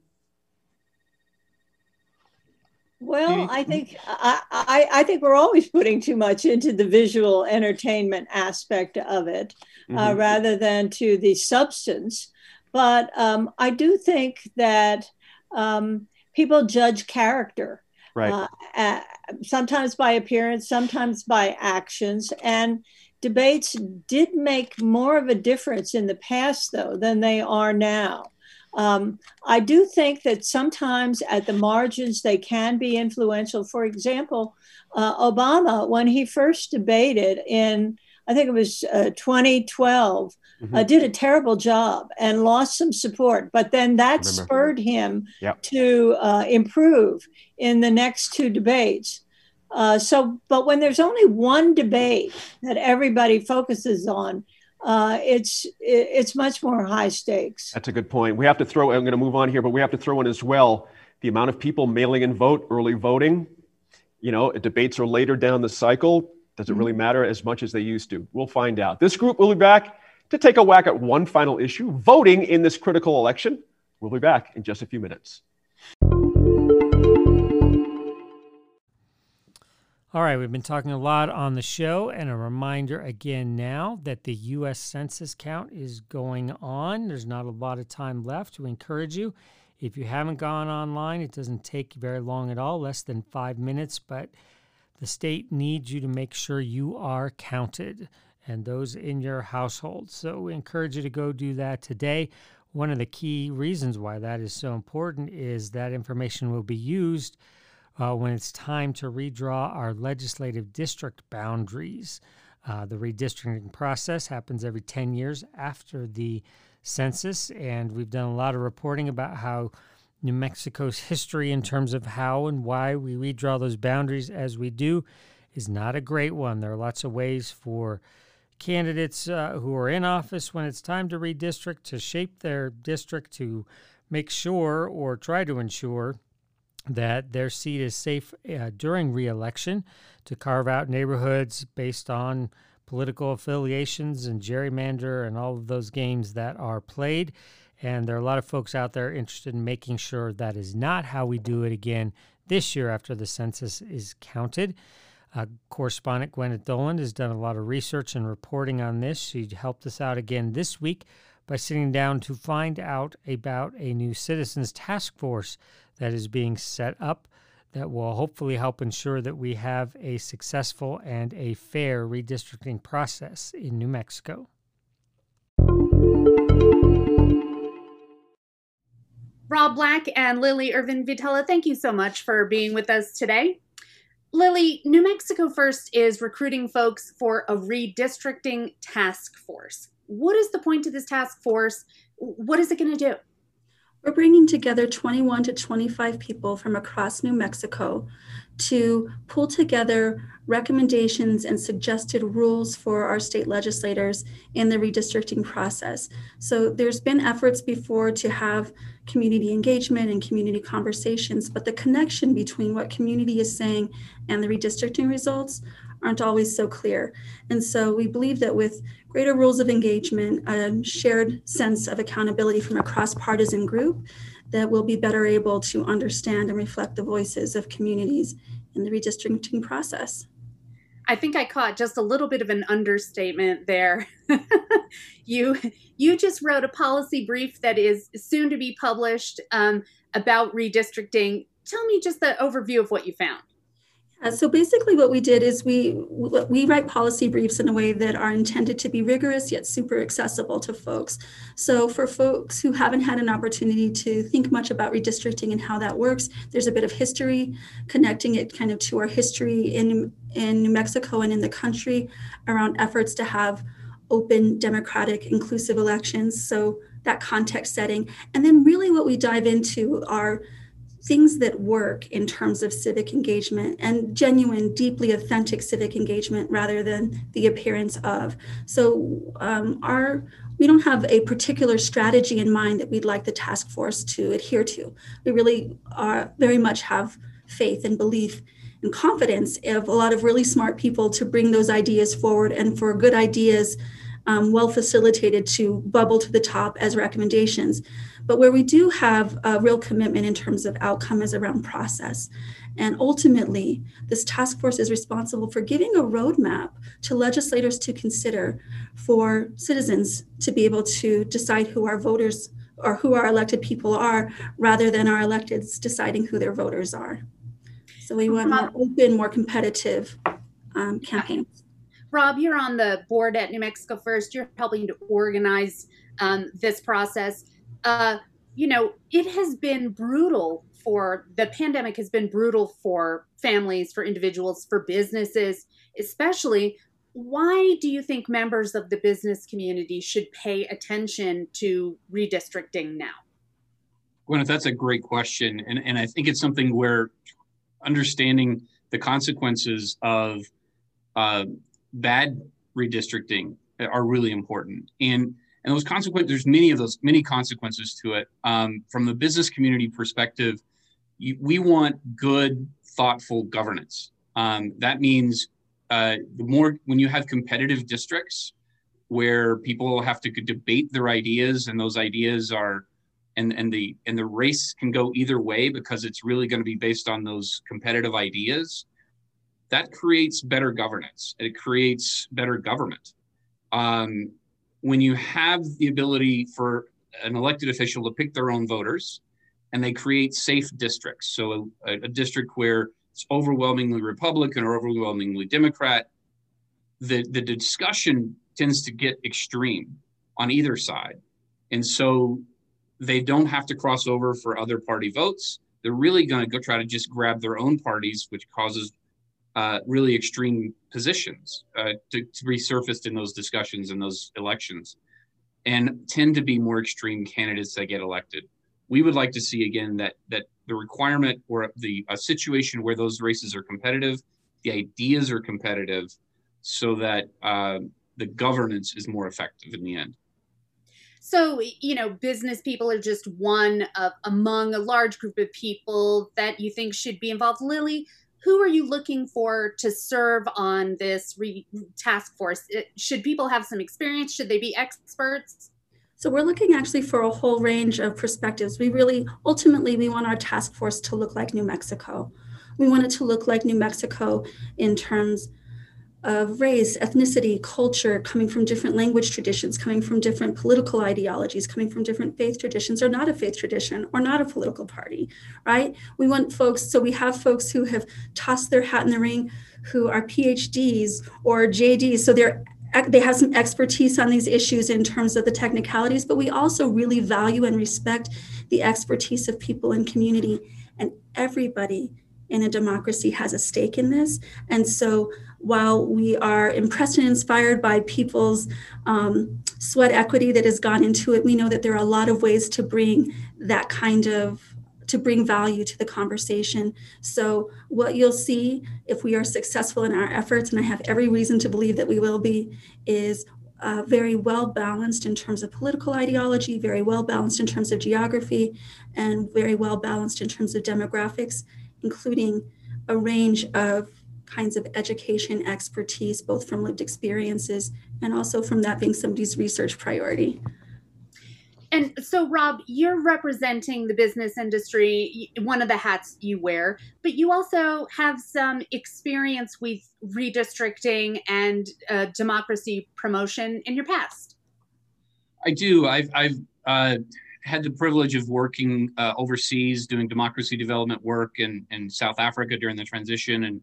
Well, I think I, I, I, think we're always putting too much into the visual entertainment aspect of it, uh, mm-hmm. uh, rather than to the substance. But um, I do think that um, people judge character, right? Uh, uh, sometimes by appearance, sometimes by actions, and debates did make more of a difference in the past, though, than they are now. Um, I do think that sometimes at the margins they can be influential. For example, uh, Obama, when he first debated in, I think it was uh, 2012, mm-hmm. uh, did a terrible job and lost some support. But then that spurred him yep. to uh, improve in the next two debates. Uh, so, but when there's only one debate that everybody focuses on, uh, it's it's much more high stakes. That's a good point. We have to throw. I'm going to move on here, but we have to throw in as well the amount of people mailing in vote, early voting. You know, debates are later down the cycle. Does it really mm-hmm. matter as much as they used to? We'll find out. This group will be back to take a whack at one final issue: voting in this critical election. We'll be back in just a few minutes. All right, we've been talking a lot on the show, and a reminder again now that the U.S. Census count is going on. There's not a lot of time left to encourage you. If you haven't gone online, it doesn't take very long at all, less than five minutes, but the state needs you to make sure you are counted and those in your household. So we encourage you to go do that today. One of the key reasons why that is so important is that information will be used uh, when it's time to redraw our legislative district boundaries. Uh, the redistricting process happens every 10 years after the census, and we've done a lot of reporting about how New Mexico's history in terms of how and why we redraw those boundaries as we do is not a great one. There are lots of ways for candidates uh, who are in office when it's time to redistrict to shape their district to make sure or try to ensure that their seat is safe uh, during reelection to carve out neighborhoods based on political affiliations and gerrymander and all of those games that are played. And there are a lot of folks out there interested in making sure that is not how we do it again this year after the census is counted. Uh, correspondent Gwyneth Doland has done a lot of research and reporting on this. She helped us out again this week by sitting down to find out about a new citizens task force that is being set up that will hopefully help ensure that we have a successful and a fair redistricting process in New Mexico. Rob Black and Lily Irvin Vitela, thank you so much for being with us today. Lily, New Mexico First is recruiting folks for a redistricting task force. What is the point of this task force? What is it going to do? We're bringing together 21 to 25 people from across New Mexico to pull together recommendations and suggested rules for our state legislators in the redistricting process. So there's been efforts before to have community engagement and community conversations, but the connection between what community is saying and the redistricting results aren't always so clear. And so we believe that with greater rules of engagement, a shared sense of accountability from a cross partisan group, that we'll be better able to understand and reflect the voices of communities in the redistricting process. I think I caught just a little bit of an understatement there. you you just wrote a policy brief that is soon to be published um, about redistricting. Tell me just the overview of what you found. Uh, so basically what we did is we we write policy briefs in a way that are intended to be rigorous yet super accessible to folks. So for folks who haven't had an opportunity to think much about redistricting and how that works, there's a bit of history connecting it kind of to our history in in New Mexico and in the country around efforts to have open, democratic, inclusive elections. So that context setting. And then really what we dive into are things that work in terms of civic engagement and genuine, deeply authentic civic engagement rather than the appearance of. So um, our we don't have a particular strategy in mind that we'd like the task force to adhere to. We really are very much have faith and belief and confidence of a lot of really smart people to bring those ideas forward and for good ideas um, well facilitated to bubble to the top as recommendations. But where we do have a real commitment in terms of outcome is around process. And ultimately, this task force is responsible for giving a roadmap to legislators to consider for citizens to be able to decide who our voters or who our elected people are rather than our electeds deciding who their voters are. So we want more open, more competitive um, campaigns. Rob, you're on the board at New Mexico First. You're helping to organize um, this process. Uh, you know, it has been brutal for the pandemic has been brutal for families, for individuals, for businesses, especially. Why do you think members of the business community should pay attention to redistricting now? Gwyneth, that's a great question. And, and I think it's something where understanding the consequences of uh, bad redistricting are really important. And and those consequences, there's many of those, many consequences to it. Um, from the business community perspective, you, we want good, thoughtful governance. Um, that means uh, the more when you have competitive districts where people have to debate their ideas, and those ideas are and and the and the race can go either way because it's really going to be based on those competitive ideas that creates better governance. It creates better government. Um, when you have the ability for an elected official to pick their own voters and they create safe districts, so a, a district where it's overwhelmingly Republican or overwhelmingly Democrat, the, the discussion tends to get extreme on either side. And so they don't have to cross over for other party votes. They're really going to go try to just grab their own parties, which causes uh, really extreme positions uh, to, to resurfaced in those discussions and those elections and tend to be more extreme candidates that get elected. We would like to see again that that the requirement or the a situation where those races are competitive, the ideas are competitive, so that uh, the governance is more effective in the end. So, you know, business people are just one of among a large group of people that you think should be involved. Lily, who are you looking for to serve on this re- task force? It, should people have some experience? Should they be experts? So we're looking actually for a whole range of perspectives. We really, ultimately, we want our task force to look like New Mexico. We want it to look like New Mexico in terms of race, ethnicity, culture, coming from different language traditions, coming from different political ideologies, coming from different faith traditions, or not a faith tradition, or not a political party, right? We want folks, so we have folks who have tossed their hat in the ring, who are PhDs or JDs, so they're they have some expertise on these issues in terms of the technicalities, but we also really value and respect the expertise of people in community and everybody in a democracy has a stake in this. And so while we are impressed and inspired by people's um, sweat equity that has gone into it, we know that there are a lot of ways to bring that kind of to bring value to the conversation. So, what you'll see if we are successful in our efforts, and I have every reason to believe that we will be, is uh, very well balanced in terms of political ideology, very well balanced in terms of geography, and very well balanced in terms of demographics including a range of kinds of education expertise, both from lived experiences and also from that being somebody's research priority. And so, Rob, you're representing the business industry, one of the hats you wear, but you also have some experience with redistricting and uh, democracy promotion in your past. I do. I've, I've uh, had the privilege of working uh, overseas, doing democracy development work in, in South Africa during the transition and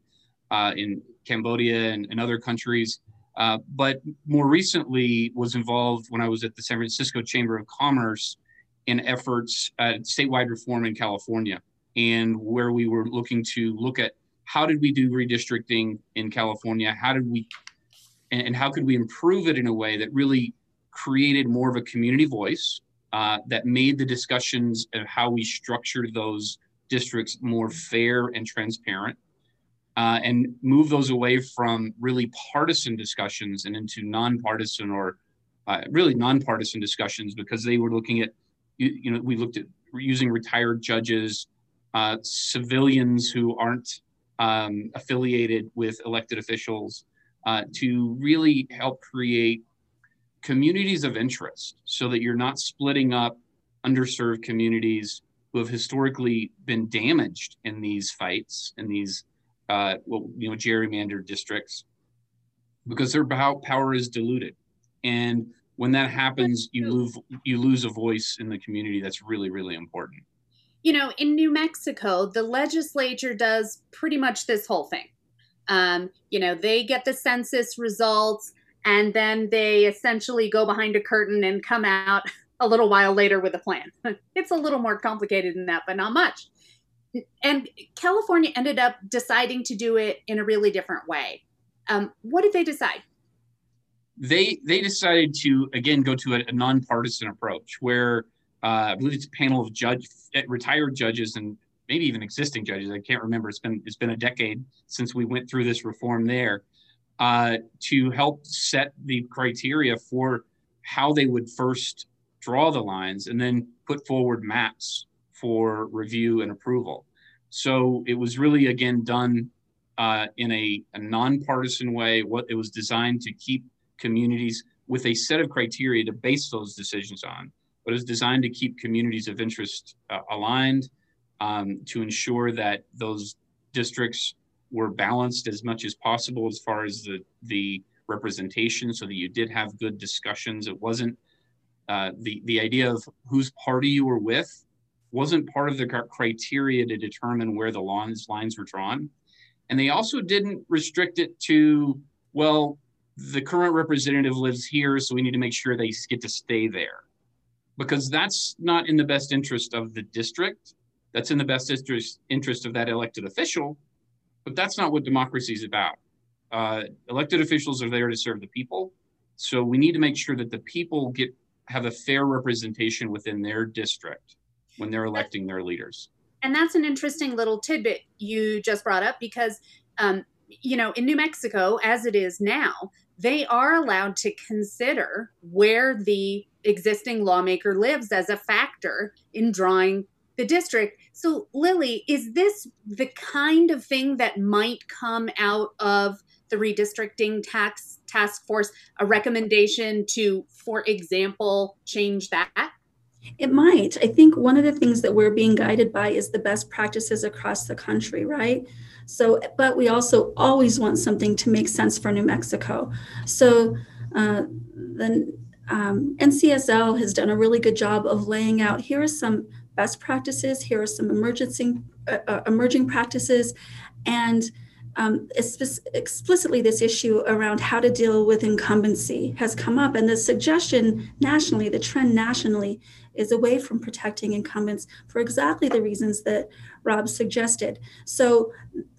uh, in Cambodia and, and other countries. Uh, but more recently was involved when I was at the San Francisco Chamber of Commerce in efforts at statewide reform in California and where we were looking to look at how did we do redistricting in California? How did we, and, and how could we improve it in a way that really created more of a community voice uh, that made the discussions of how we structured those districts more fair and transparent uh, and move those away from really partisan discussions and into nonpartisan or uh, really nonpartisan discussions because they were looking at you, you know we looked at using retired judges uh, civilians who aren't um, affiliated with elected officials uh, to really help create communities of interest so that you're not splitting up underserved communities who have historically been damaged in these fights and these uh, well, you know gerrymandered districts because their power is diluted. And when that happens you lose you lose a voice in the community that's really really important. You know in new mexico the legislature does pretty much this whole thing. Um, you know they get the census results and then they essentially go behind a curtain and come out a little while later with a plan. It's a little more complicated than that but not much and california ended up deciding to do it in a really different way um, what did they decide they they decided to again go to a, a nonpartisan approach where uh, I believe it's a panel of judge eh, retired judges and maybe even existing judges. I can't remember. It's been it's been a decade since we went through this reform there uh, to help set the criteria for how they would first draw the lines and then put forward maps for review and approval. So it was really again done uh, in a, a nonpartisan way. What it was designed to keep communities with a set of criteria to base those decisions on, but it was designed to keep communities of interest uh, aligned um, to ensure that those districts were balanced as much as possible as far as the, the representation so that you did have good discussions. It wasn't uh, the, the idea of whose party you were with wasn't part of the criteria to determine where the lines, lines were drawn. And they also didn't restrict it to, well, the current representative lives here, so we need to make sure they get to stay there. Because that's not in the best interest of the district. That's in the best interest, interest of that elected official. But that's not what democracy is about. Uh, elected officials are there to serve the people. So we need to make sure that the people get have a fair representation within their district when they're electing their leaders. And that's an interesting little tidbit you just brought up because, um, you know, in New Mexico, as it is now, they are allowed to consider where the existing lawmaker lives as a factor in drawing the district. So, Lily, is this the kind of thing that might come out of the redistricting tax task force? A recommendation to, for example, change that? It might. I think one of the things that we're being guided by is the best practices across the country, right? So, but we also always want something to make sense for New Mexico. So, uh, the um, NCSL has done a really good job of laying out here are some best practices, here are some emerging, uh, uh, emerging practices, and um, explicitly this issue around how to deal with incumbency has come up. And the suggestion nationally, the trend nationally, is away from protecting incumbents for exactly the reasons that Rob suggested. So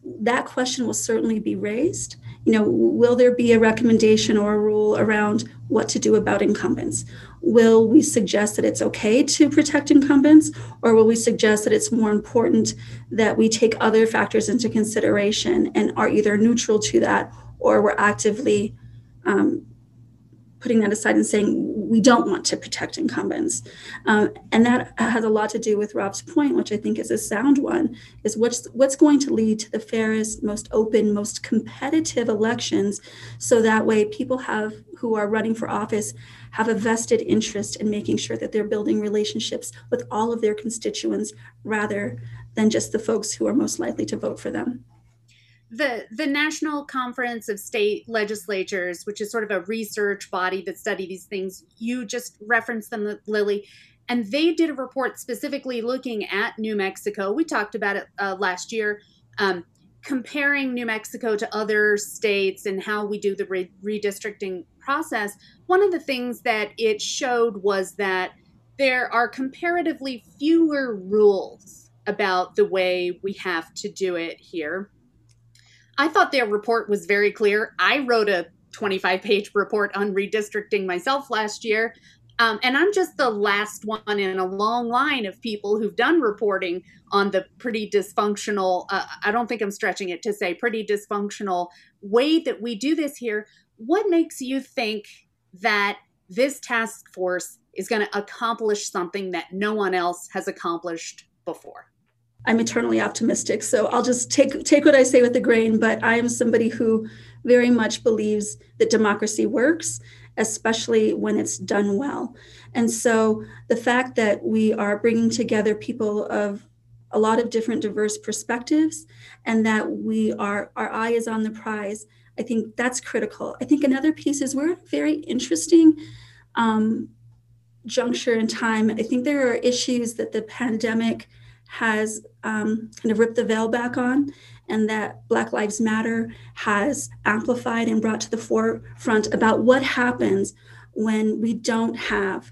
that question will certainly be raised. You know, will there be a recommendation or a rule around what to do about incumbents? Will we suggest that it's okay to protect incumbents, or will we suggest that it's more important that we take other factors into consideration and are either neutral to that or we're actively um, putting that aside and saying we don't want to protect incumbents. Um, and that has a lot to do with Rob's point, which I think is a sound one, is what's what's going to lead to the fairest, most open, most competitive elections, so that way people have who are running for office have a vested interest in making sure that they're building relationships with all of their constituents rather than just the folks who are most likely to vote for them the the National Conference of State Legislatures, which is sort of a research body that study these things, you just referenced them, Lily, and they did a report specifically looking at New Mexico. We talked about it uh, last year, um, comparing New Mexico to other states and how we do the re- redistricting process. One of the things that it showed was that there are comparatively fewer rules about the way we have to do it here I thought their report was very clear. I wrote a 25 page report on redistricting myself last year. Um, and I'm just the last one in a long line of people who've done reporting on the pretty dysfunctional, uh, I don't think I'm stretching it to say pretty dysfunctional way that we do this here. What makes you think that this task force is going to accomplish something that no one else has accomplished before? I'm eternally optimistic. So I'll just take take what I say with a grain, but I am somebody who very much believes that democracy works, especially when it's done well. And so the fact that we are bringing together people of a lot of different diverse perspectives and that we are our eye is on the prize i think that's critical i think another piece is we're very interesting um, juncture in time i think there are issues that the pandemic has um, kind of ripped the veil back on and that black lives matter has amplified and brought to the forefront about what happens when we don't have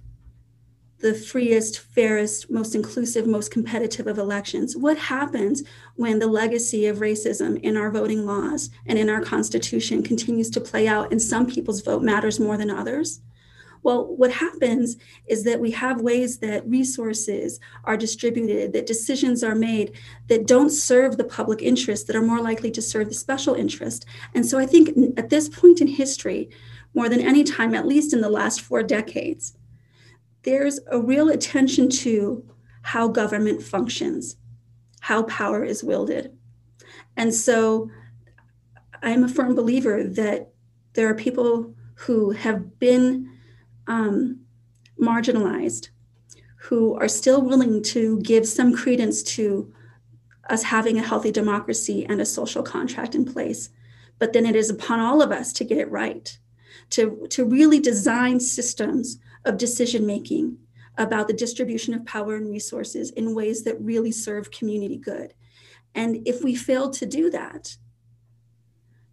the freest, fairest, most inclusive, most competitive of elections. What happens when the legacy of racism in our voting laws and in our Constitution continues to play out and some people's vote matters more than others? Well, what happens is that we have ways that resources are distributed, that decisions are made that don't serve the public interest, that are more likely to serve the special interest. And so I think at this point in history, more than any time, at least in the last four decades, there's a real attention to how government functions, how power is wielded. And so I'm a firm believer that there are people who have been um, marginalized, who are still willing to give some credence to us having a healthy democracy and a social contract in place. But then it is upon all of us to get it right, to, to really design systems of decision making about the distribution of power and resources in ways that really serve community good. And if we fail to do that,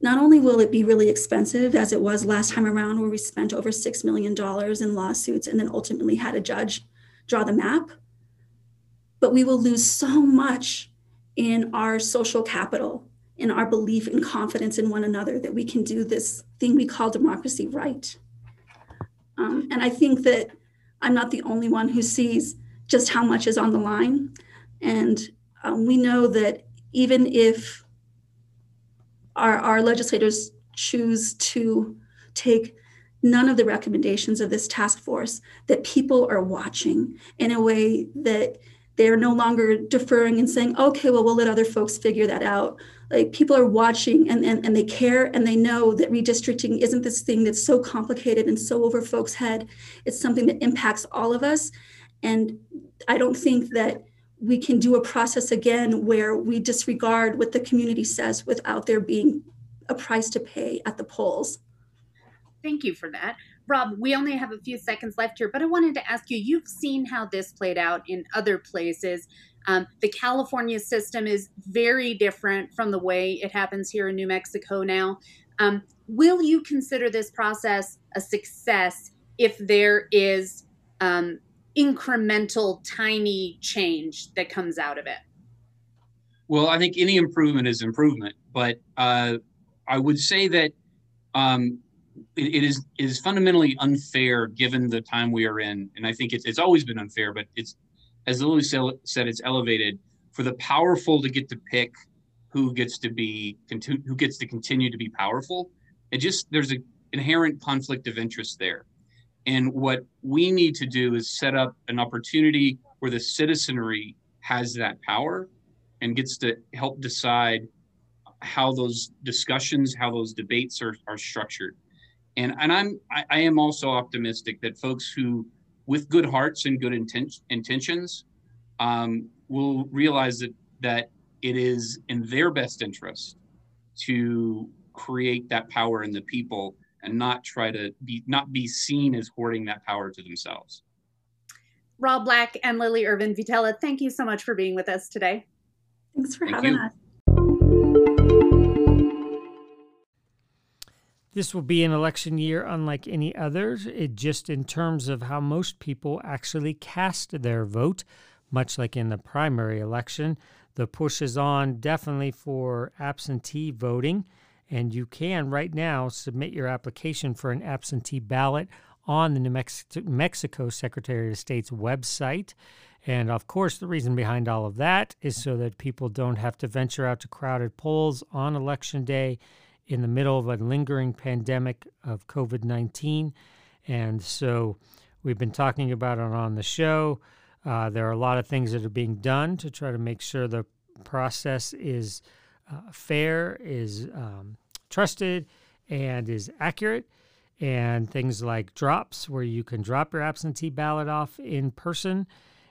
not only will it be really expensive, as it was last time around, where we spent over $6 million in lawsuits and then ultimately had a judge draw the map, but we will lose so much in our social capital, in our belief and confidence in one another that we can do this thing we call democracy right. Um, and I think that I'm not the only one who sees just how much is on the line. And um, we know that even if our, our legislators choose to take none of the recommendations of this task force, that people are watching in a way that they're no longer deferring and saying, okay, well, we'll let other folks figure that out like people are watching and, and, and they care and they know that redistricting isn't this thing that's so complicated and so over folks' head. It's something that impacts all of us. And I don't think that we can do a process again where we disregard what the community says without there being a price to pay at the polls. Thank you for that. Rob, we only have a few seconds left here, but I wanted to ask you you've seen how this played out in other places. Um, the California system is very different from the way it happens here in New Mexico now. Um, will you consider this process a success if there is um, incremental, tiny change that comes out of it? Well, I think any improvement is improvement, but uh, I would say that um, it, it is it is fundamentally unfair given the time we are in, and I think it's it's always been unfair, but it's as Lily said, it's elevated for the powerful to get to pick who gets to be who gets to continue to be powerful. It just there's an inherent conflict of interest there. And what we need to do is set up an opportunity where the citizenry has that power and gets to help decide how those discussions, how those debates are, are structured. And and I'm I, I am also optimistic that folks who with good hearts and good inten- intentions um, will realize that that it is in their best interest to create that power in the people and not try to be not be seen as hoarding that power to themselves. Rob Black and Lily Irvin Vitela, thank you so much for being with us today. Thanks for Thank having you. us. This will be an election year unlike any others, it just in terms of how most people actually cast their vote, much like in the primary election. The push is on definitely for absentee voting, and you can right now submit your application for an absentee ballot on the New Mexico Secretary of State's website. And of course, the reason behind all of that is so that people don't have to venture out to crowded polls on election day in the middle of a lingering pandemic of COVID 19. And so we've been talking about it on the show Uh, there are a lot of things that are being done to try to make sure the process is uh, fair, is um, trusted, and is accurate. And things like drops, where you can drop your absentee ballot off in person.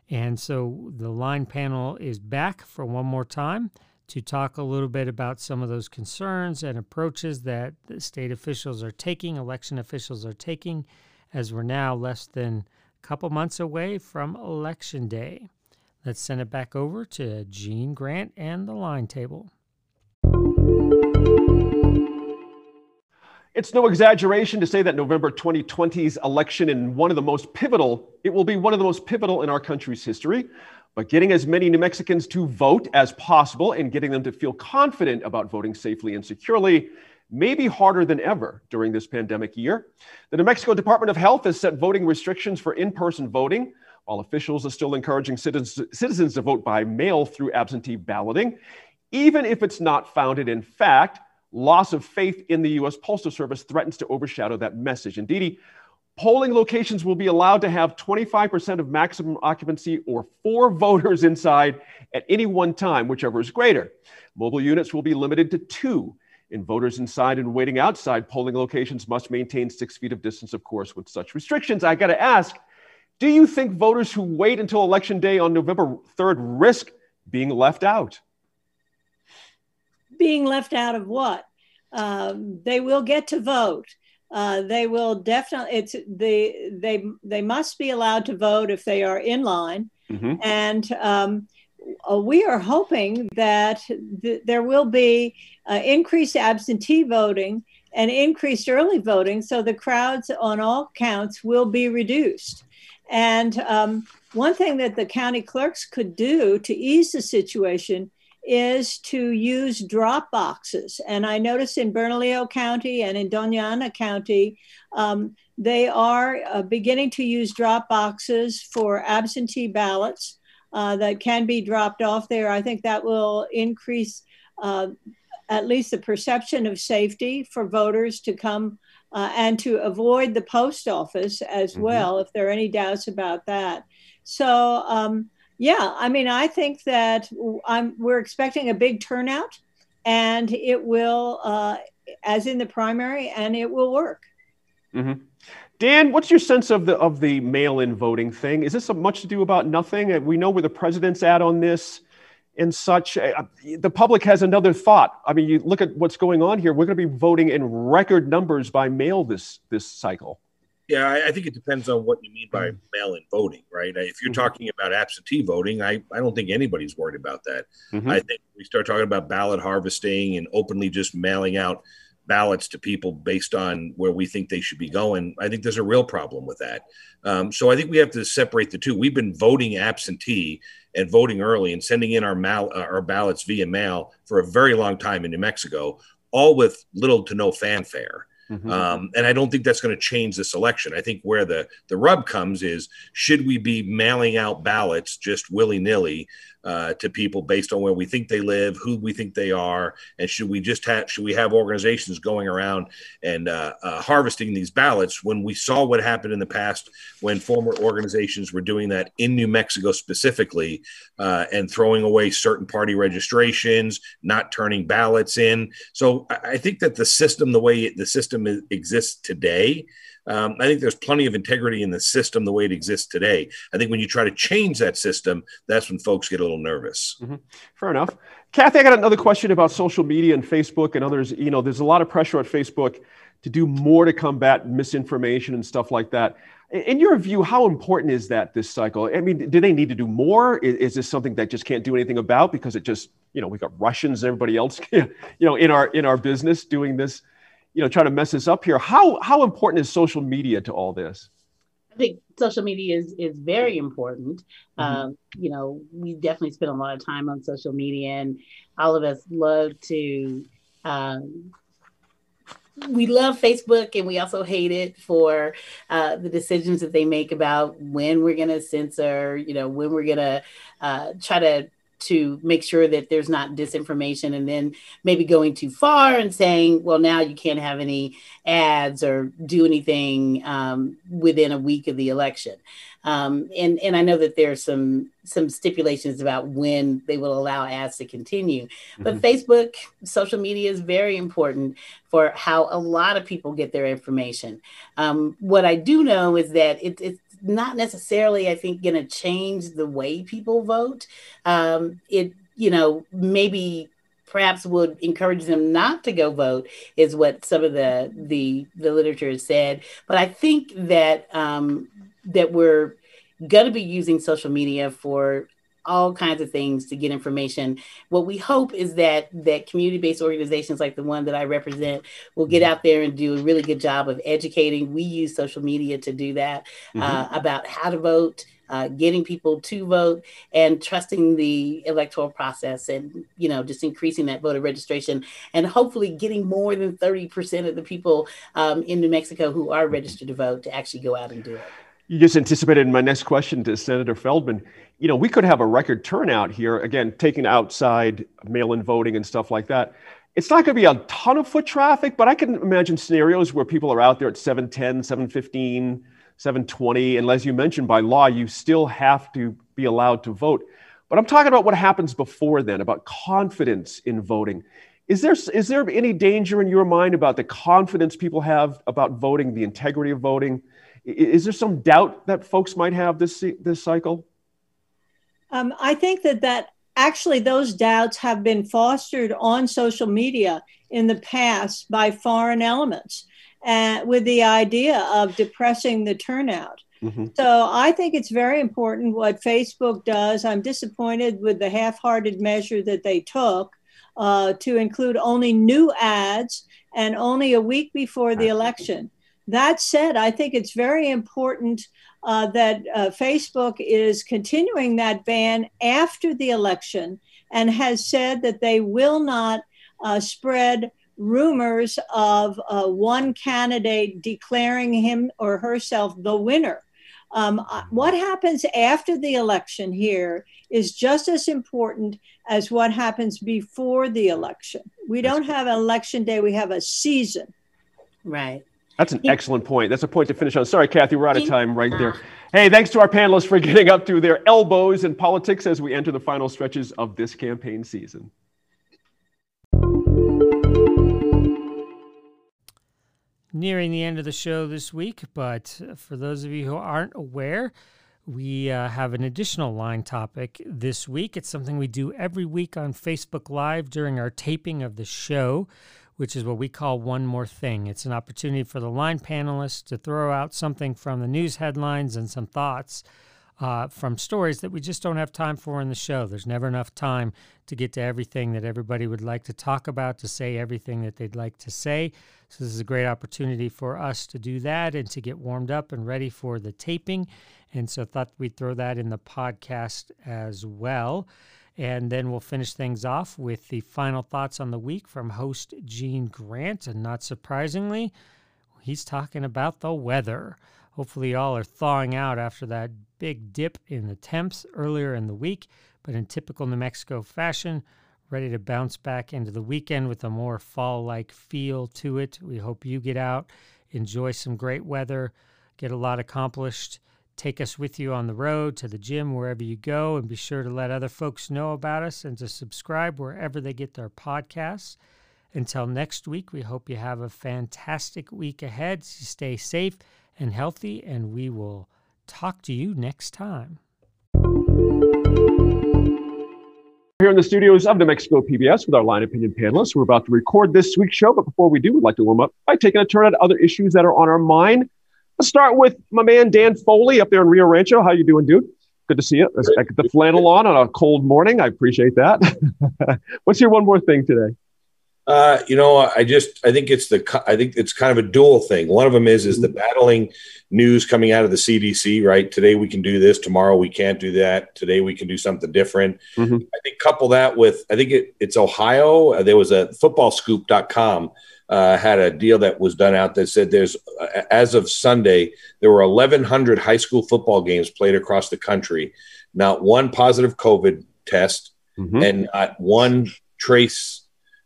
And so the line panel is back for one more time to talk a little bit about some of those concerns and approaches that the state officials are taking, election officials are taking, as we're now less than a couple months away from Election Day. Let's send it back over to Gene Grant and the line table. It's no exaggeration to say that November 2020's election in one of the most pivotal, it will be one of the most pivotal in our country's history. But getting as many New Mexicans to vote as possible and getting them to feel confident about voting safely and securely may be harder than ever during this pandemic year. The New Mexico Department of Health has set voting restrictions for in person voting, while officials are still encouraging citizens to vote by mail through absentee balloting, even if it's not founded in fact loss of faith in the U.S. Postal Service threatens to overshadow that message. Indeed, polling locations will be allowed to have 25% of maximum occupancy or four voters inside at any one time, whichever is greater. Mobile units will be limited to two. And voters inside and waiting outside polling locations must maintain six feet of distance, of course, with such restrictions. I got to ask do you think voters who wait until Election Day on November 3rd risk being left out? Being left out of what? Um, they will get to vote. Uh, they will definitely. It's the they they must be allowed to vote if they are in line, mm-hmm. and um, uh, we are hoping that th- there will be uh, increased absentee voting and increased early voting, so the crowds on all counts will be reduced. And um, one thing that the county clerks could do to ease the situation is to use drop boxes. And I noticed in Bernalillo County and in Doña Ana County, um, they are uh, beginning to use drop boxes for absentee ballots uh, that can be dropped off there. I think that will increase uh, at least the perception of safety for voters to come uh, and to avoid the post office as mm-hmm. well, if there are any doubts about that. So, um, yeah, I mean, I think that I'm, we're expecting a big turnout, and it will, uh, as in the primary, and it will work. Mm-hmm. Dan, what's your sense of the of the mail-in voting thing? Is this a much to do about nothing? Uh, we know where the president's at on this and such. Uh, the public has another thought. I mean, you look at what's going on here. We're going to be voting in record numbers by mail this this cycle. Yeah, I, I, think it depends on what you mean by mm-hmm. mail-in voting, right? If you're mm-hmm. talking about absentee voting, I, I don't think anybody's worried about that. Mm-hmm. I think we start talking about ballot harvesting and openly just mailing out ballots to people based on where we think they should be going. I think there's a real problem with that. Um, so I think we have to separate the two. We've been voting absentee and voting early and sending in our mal- uh, our ballots via mail for a very long time in New Mexico, all with little to no fanfare. Mm-hmm. Um, and I don't think that's going to change this election. I think where the the rub comes is should we be mailing out ballots just willy nilly uh, to people based on where we think they live, who we think they are, and should we just have should we have organizations going around and uh, uh, harvesting these ballots when we saw what happened in the past when former organizations were doing that in New Mexico specifically uh, and throwing away certain party registrations, not turning ballots in. So I think that the system, the way the system exists today, um, I think there's plenty of integrity in the system the way it exists today. I think when you try to change that system, that's when folks get a little nervous. Mm-hmm. Fair enough. Kathy, I got another question about social media and Facebook and others. You know, there's a lot of pressure at Facebook to do more to combat misinformation and stuff like that. In your view, how important is that this cycle? I mean, do they need to do more? Is, is this something that just can't do anything about because it just, you know, we got Russians and everybody else, you know, in our in our business doing this you know trying to mess this up here. How how important is social media to all this? I think social media is is very important. Mm-hmm. Um, you know, we definitely spend a lot of time on social media, and all of us love to. Um, we love Facebook, and we also hate it for uh, the decisions that they make about when we're going to censor. You know, when we're going to uh, try to to make sure that there's not disinformation and then maybe going too far and saying, well, now you can't have any ads or do anything um, within a week of the election. Um, and and I know that there's some some stipulations about when they will allow ads to continue. But mm-hmm. Facebook, social media is very important for how a lot of people get their information. Um, what I do know is that it, it's not necessarily, I think, going to change the way people vote. Um, it you know maybe perhaps would encourage them not to go vote is what some of the the the literature has said but i think that um, that we're going to be using social media for all kinds of things to get information. What we hope is that that community-based organizations like the one that I represent will get out there and do a really good job of educating. We use social media to do that mm-hmm. uh, about how to vote. Uh, getting people to vote and trusting the electoral process and you know just increasing that voter registration and hopefully getting more than 30% of the people um, in new mexico who are registered to vote to actually go out and do it you just anticipated my next question to Senator Feldman. You know, we could have a record turnout here, again, taking outside mail in voting and stuff like that. It's not going to be a ton of foot traffic, but I can imagine scenarios where people are out there at 710, 715, 720. And as you mentioned, by law, you still have to be allowed to vote. But I'm talking about what happens before then, about confidence in voting. Is there, is there any danger in your mind about the confidence people have about voting, the integrity of voting? Is there some doubt that folks might have this this cycle? Um, I think that that actually those doubts have been fostered on social media in the past by foreign elements, uh, with the idea of depressing the turnout. Mm-hmm. So I think it's very important what Facebook does. I'm disappointed with the half-hearted measure that they took uh, to include only new ads and only a week before the election. That said, I think it's very important uh, that uh, Facebook is continuing that ban after the election and has said that they will not uh, spread rumors of uh, one candidate declaring him or herself the winner. Um, what happens after the election here is just as important as what happens before the election. We don't have election day, we have a season. Right. That's an excellent point. That's a point to finish on. Sorry, Kathy, we're out of time right there. Hey, thanks to our panelists for getting up to their elbows in politics as we enter the final stretches of this campaign season. Nearing the end of the show this week, but for those of you who aren't aware, we uh, have an additional line topic this week. It's something we do every week on Facebook Live during our taping of the show which is what we call One More Thing. It's an opportunity for the line panelists to throw out something from the news headlines and some thoughts uh, from stories that we just don't have time for in the show. There's never enough time to get to everything that everybody would like to talk about, to say everything that they'd like to say. So, this is a great opportunity for us to do that and to get warmed up and ready for the taping. And so, thought we'd throw that in the podcast as well. And then we'll finish things off with the final thoughts on the week from host Gene Grant. And not surprisingly, he's talking about the weather. Hopefully, y'all are thawing out after that big dip in the temps earlier in the week. But in typical New Mexico fashion, ready to bounce back into the weekend with a more fall like feel to it. We hope you get out, enjoy some great weather, get a lot accomplished Take us with you on the road, to the gym, wherever you go, and be sure to let other folks know about us and to subscribe wherever they get their podcasts. Until next week, we hope you have a fantastic week ahead. Stay safe and healthy, and we will talk to you next time. Here in the studios of New Mexico PBS with our line opinion panelists. We're about to record this week's show, but before we do, we'd like to warm up by taking a turn at other issues that are on our mind. Let's start with my man Dan Foley up there in Rio Rancho. How you doing, dude? Good to see you. I get the flannel on on a cold morning. I appreciate that. What's your one more thing today? Uh, you know, I just I think it's the I think it's kind of a dual thing. One of them is is the mm-hmm. battling news coming out of the CDC. Right today we can do this, tomorrow we can't do that. Today we can do something different. Mm-hmm. I think couple that with I think it, it's Ohio. Uh, there was a footballscoop.com uh, had a deal that was done out that said there's, uh, as of Sunday, there were 1,100 high school football games played across the country. Not one positive COVID test. mm-hmm. and not one trace.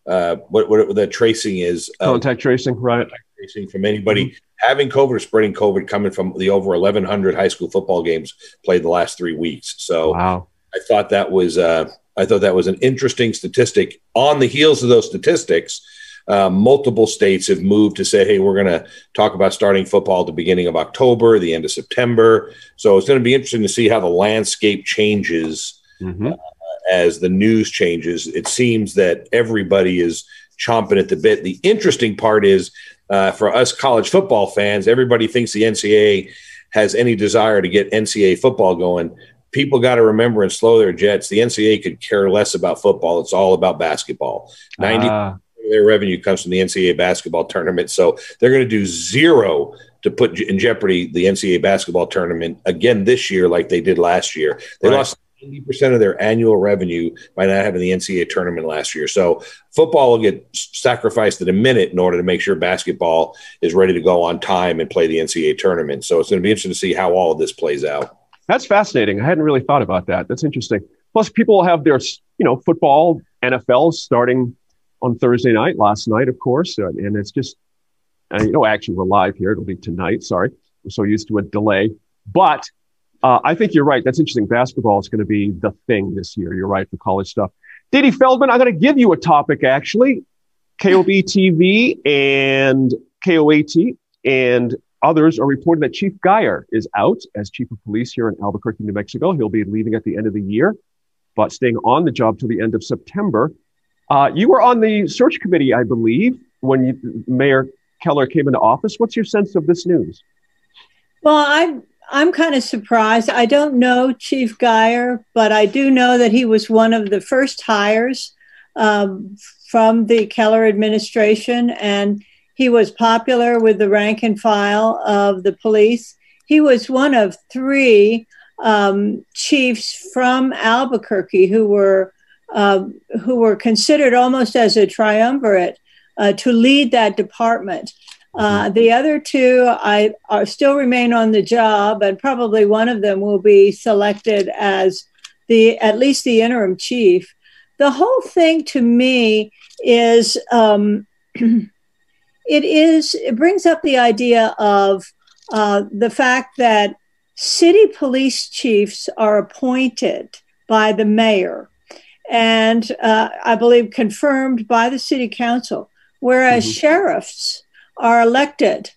Uh, what, what the tracing is contact tracing, right? Tracing from anybody mm-hmm. having COVID or spreading COVID coming from the over 1,100 high school football games played the last three weeks. So wow. I thought that was uh, I thought that was an interesting statistic. On the heels of those statistics, uh, multiple states have moved to say, hey, we're going to talk about starting football at the beginning of October, the end of September. So it's going to be interesting to see how the landscape changes mm-hmm. uh, as the news changes. It seems that everybody is chomping at the bit. The interesting part is uh, for us college football fans, everybody thinks the NCAA has any desire to get NCAA football going. People got to remember and slow their jets. The NCAA could care less about football. It's all about basketball. 90 uh their revenue comes from the NCAA basketball tournament. So they're going to do zero to put in jeopardy the NCAA basketball tournament again this year, like they did last year. They right. lost 80% of their annual revenue by not having the NCAA tournament last year. So football will get sacrificed in a minute in order to make sure basketball is ready to go on time and play the NCAA tournament. So it's going to be interesting to see how all of this plays out. That's fascinating. I hadn't really thought about that. That's interesting. Plus, people will have their, you know, football, NFL starting on Thursday night, last night, of course. Uh, and it's just, uh, you know, actually, we're live here. It'll be tonight. Sorry. We're so used to a delay. But uh, I think you're right. That's interesting. Basketball is going to be the thing this year. You're right for college stuff. Dede Feldman, I'm going to give you a topic actually. KOB TV and KOAT and others are reporting that Chief Geier is out as chief of police here in Albuquerque, New Mexico. He'll be leaving at the end of the year, but staying on the job till the end of September. Uh, you were on the search committee, I believe, when you, Mayor Keller came into office. What's your sense of this news? Well, I'm I'm kind of surprised. I don't know Chief Geier, but I do know that he was one of the first hires um, from the Keller administration, and he was popular with the rank and file of the police. He was one of three um, chiefs from Albuquerque who were uh, who were considered almost as a triumvirate uh, to lead that department. Uh, mm-hmm. the other two I are, still remain on the job, and probably one of them will be selected as the at least the interim chief. The whole thing to me is um, it is it brings up the idea of uh, the fact that city police chiefs are appointed by the mayor and uh, I believe confirmed by the city council, whereas mm-hmm. sheriffs are elected.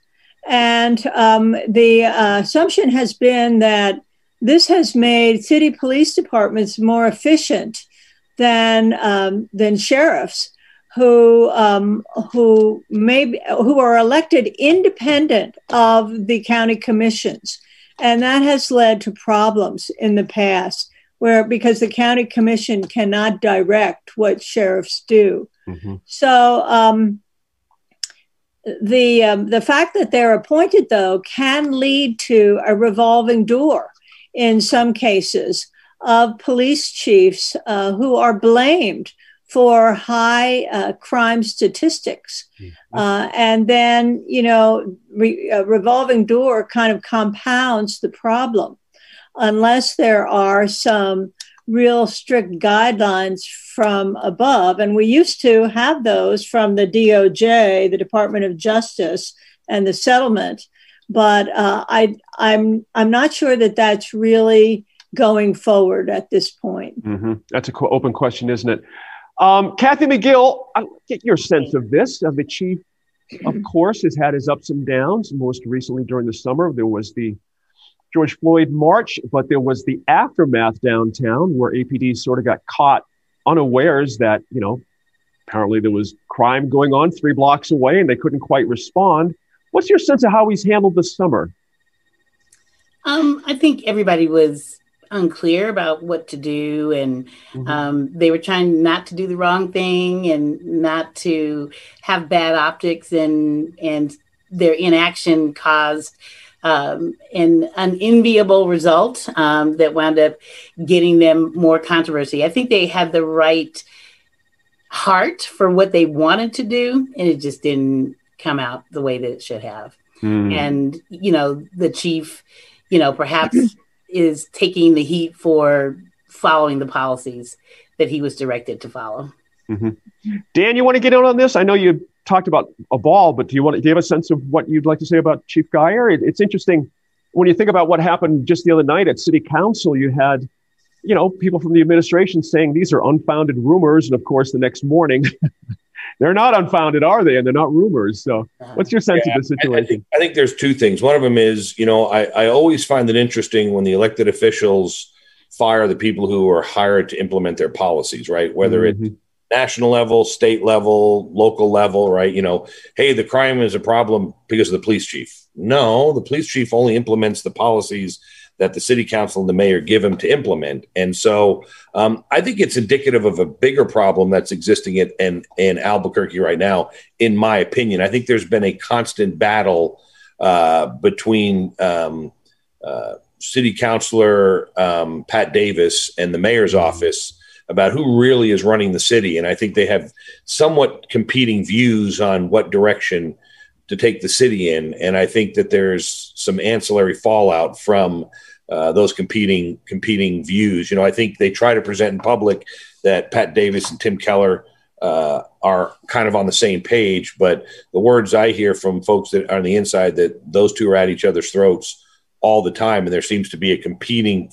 And um, the uh, assumption has been that this has made city police departments more efficient than um, than sheriffs who um, who may who are elected independent of the county commissions, and that has led to problems in the past where because the county commission cannot direct what sheriffs do. Mm-hmm. So um, the um, the fact that they're appointed though can lead to a revolving door in some cases of police chiefs uh, who are blamed for high uh, crime statistics. Mm-hmm. Uh, and then, you know, re- revolving door kind of compounds the problem unless there are some real strict guidelines from above. And we used to have those from the DOJ, the Department of Justice, and the settlement. But uh, I, I'm, I'm not sure that that's really going forward at this point. Mm-hmm. That's an open question, isn't it? Um, Kathy McGill, I get your sense of this. Uh, the chief, of course, has had his ups and downs. Most recently during the summer, there was the George Floyd march, but there was the aftermath downtown where APD sort of got caught unawares that, you know, apparently there was crime going on three blocks away and they couldn't quite respond. What's your sense of how he's handled the summer? Um, I think everybody was unclear about what to do and mm-hmm. um, they were trying not to do the wrong thing and not to have bad optics and and their inaction caused um, an unenviable result um, that wound up getting them more controversy. I think they had the right heart for what they wanted to do, and it just didn't come out the way that it should have. Mm. And, you know, the chief, you know, perhaps is taking the heat for following the policies that he was directed to follow. Mm-hmm. Dan, you want to get in on this? I know you talked about a ball, but do you want to, do you have a sense of what you'd like to say about Chief Geier? It, it's interesting when you think about what happened just the other night at City Council. You had, you know, people from the administration saying these are unfounded rumors, and of course, the next morning. they're not unfounded, are they? And they're not rumors. So, what's your sense yeah, of the situation? I, I, think, I think there's two things. One of them is, you know, I, I always find it interesting when the elected officials fire the people who are hired to implement their policies, right? Whether mm-hmm. it's national level, state level, local level, right? You know, hey, the crime is a problem because of the police chief. No, the police chief only implements the policies that the city council and the mayor give him to implement. And so um, I think it's indicative of a bigger problem that's existing in, in, in, Albuquerque right now, in my opinion. I think there's been a constant battle uh, between um, uh, city councilor um, Pat Davis and the mayor's office about who really is running the city. And I think they have somewhat competing views on what direction to take the city in. And I think that there's some ancillary fallout from uh, those competing competing views. You know, I think they try to present in public that Pat Davis and Tim Keller uh, are kind of on the same page, but the words I hear from folks that are on the inside that those two are at each other's throats all the time, and there seems to be a competing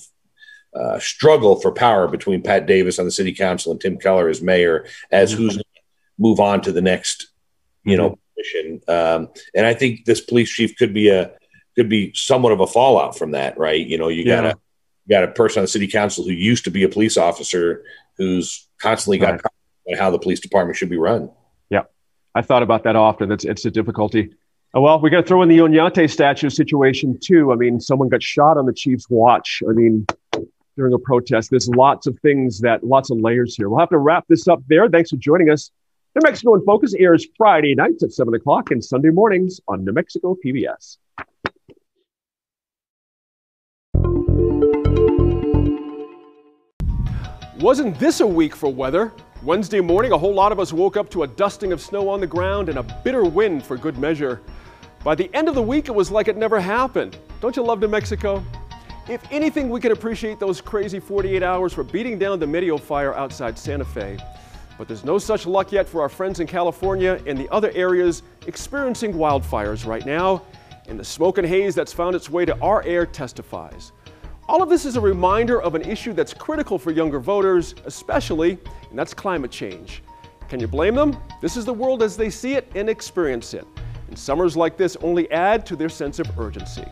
uh, struggle for power between Pat Davis on the city council and Tim Keller as mayor as mm-hmm. who's move on to the next, you know, mm-hmm. position. Um, and I think this police chief could be a could be somewhat of a fallout from that, right? You know, you got a you got a person on the city council who used to be a police officer who's constantly got right. how the police department should be run. Yeah, I thought about that often. It's it's a difficulty. Oh, well, we got to throw in the Oñate statue situation too. I mean, someone got shot on the Chiefs' watch. I mean, during a protest. There's lots of things that, lots of layers here. We'll have to wrap this up there. Thanks for joining us. New Mexico in Focus airs Friday nights at 7 o'clock and Sunday mornings on New Mexico PBS. Wasn't this a week for weather? Wednesday morning, a whole lot of us woke up to a dusting of snow on the ground and a bitter wind for good measure. By the end of the week, it was like it never happened. Don't you love New Mexico? If anything, we can appreciate those crazy 48 hours for beating down the Medio fire outside Santa Fe. But there's no such luck yet for our friends in California and the other areas experiencing wildfires right now, and the smoke and haze that's found its way to our air testifies. All of this is a reminder of an issue that's critical for younger voters, especially, and that's climate change. Can you blame them? This is the world as they see it and experience it. And summers like this only add to their sense of urgency.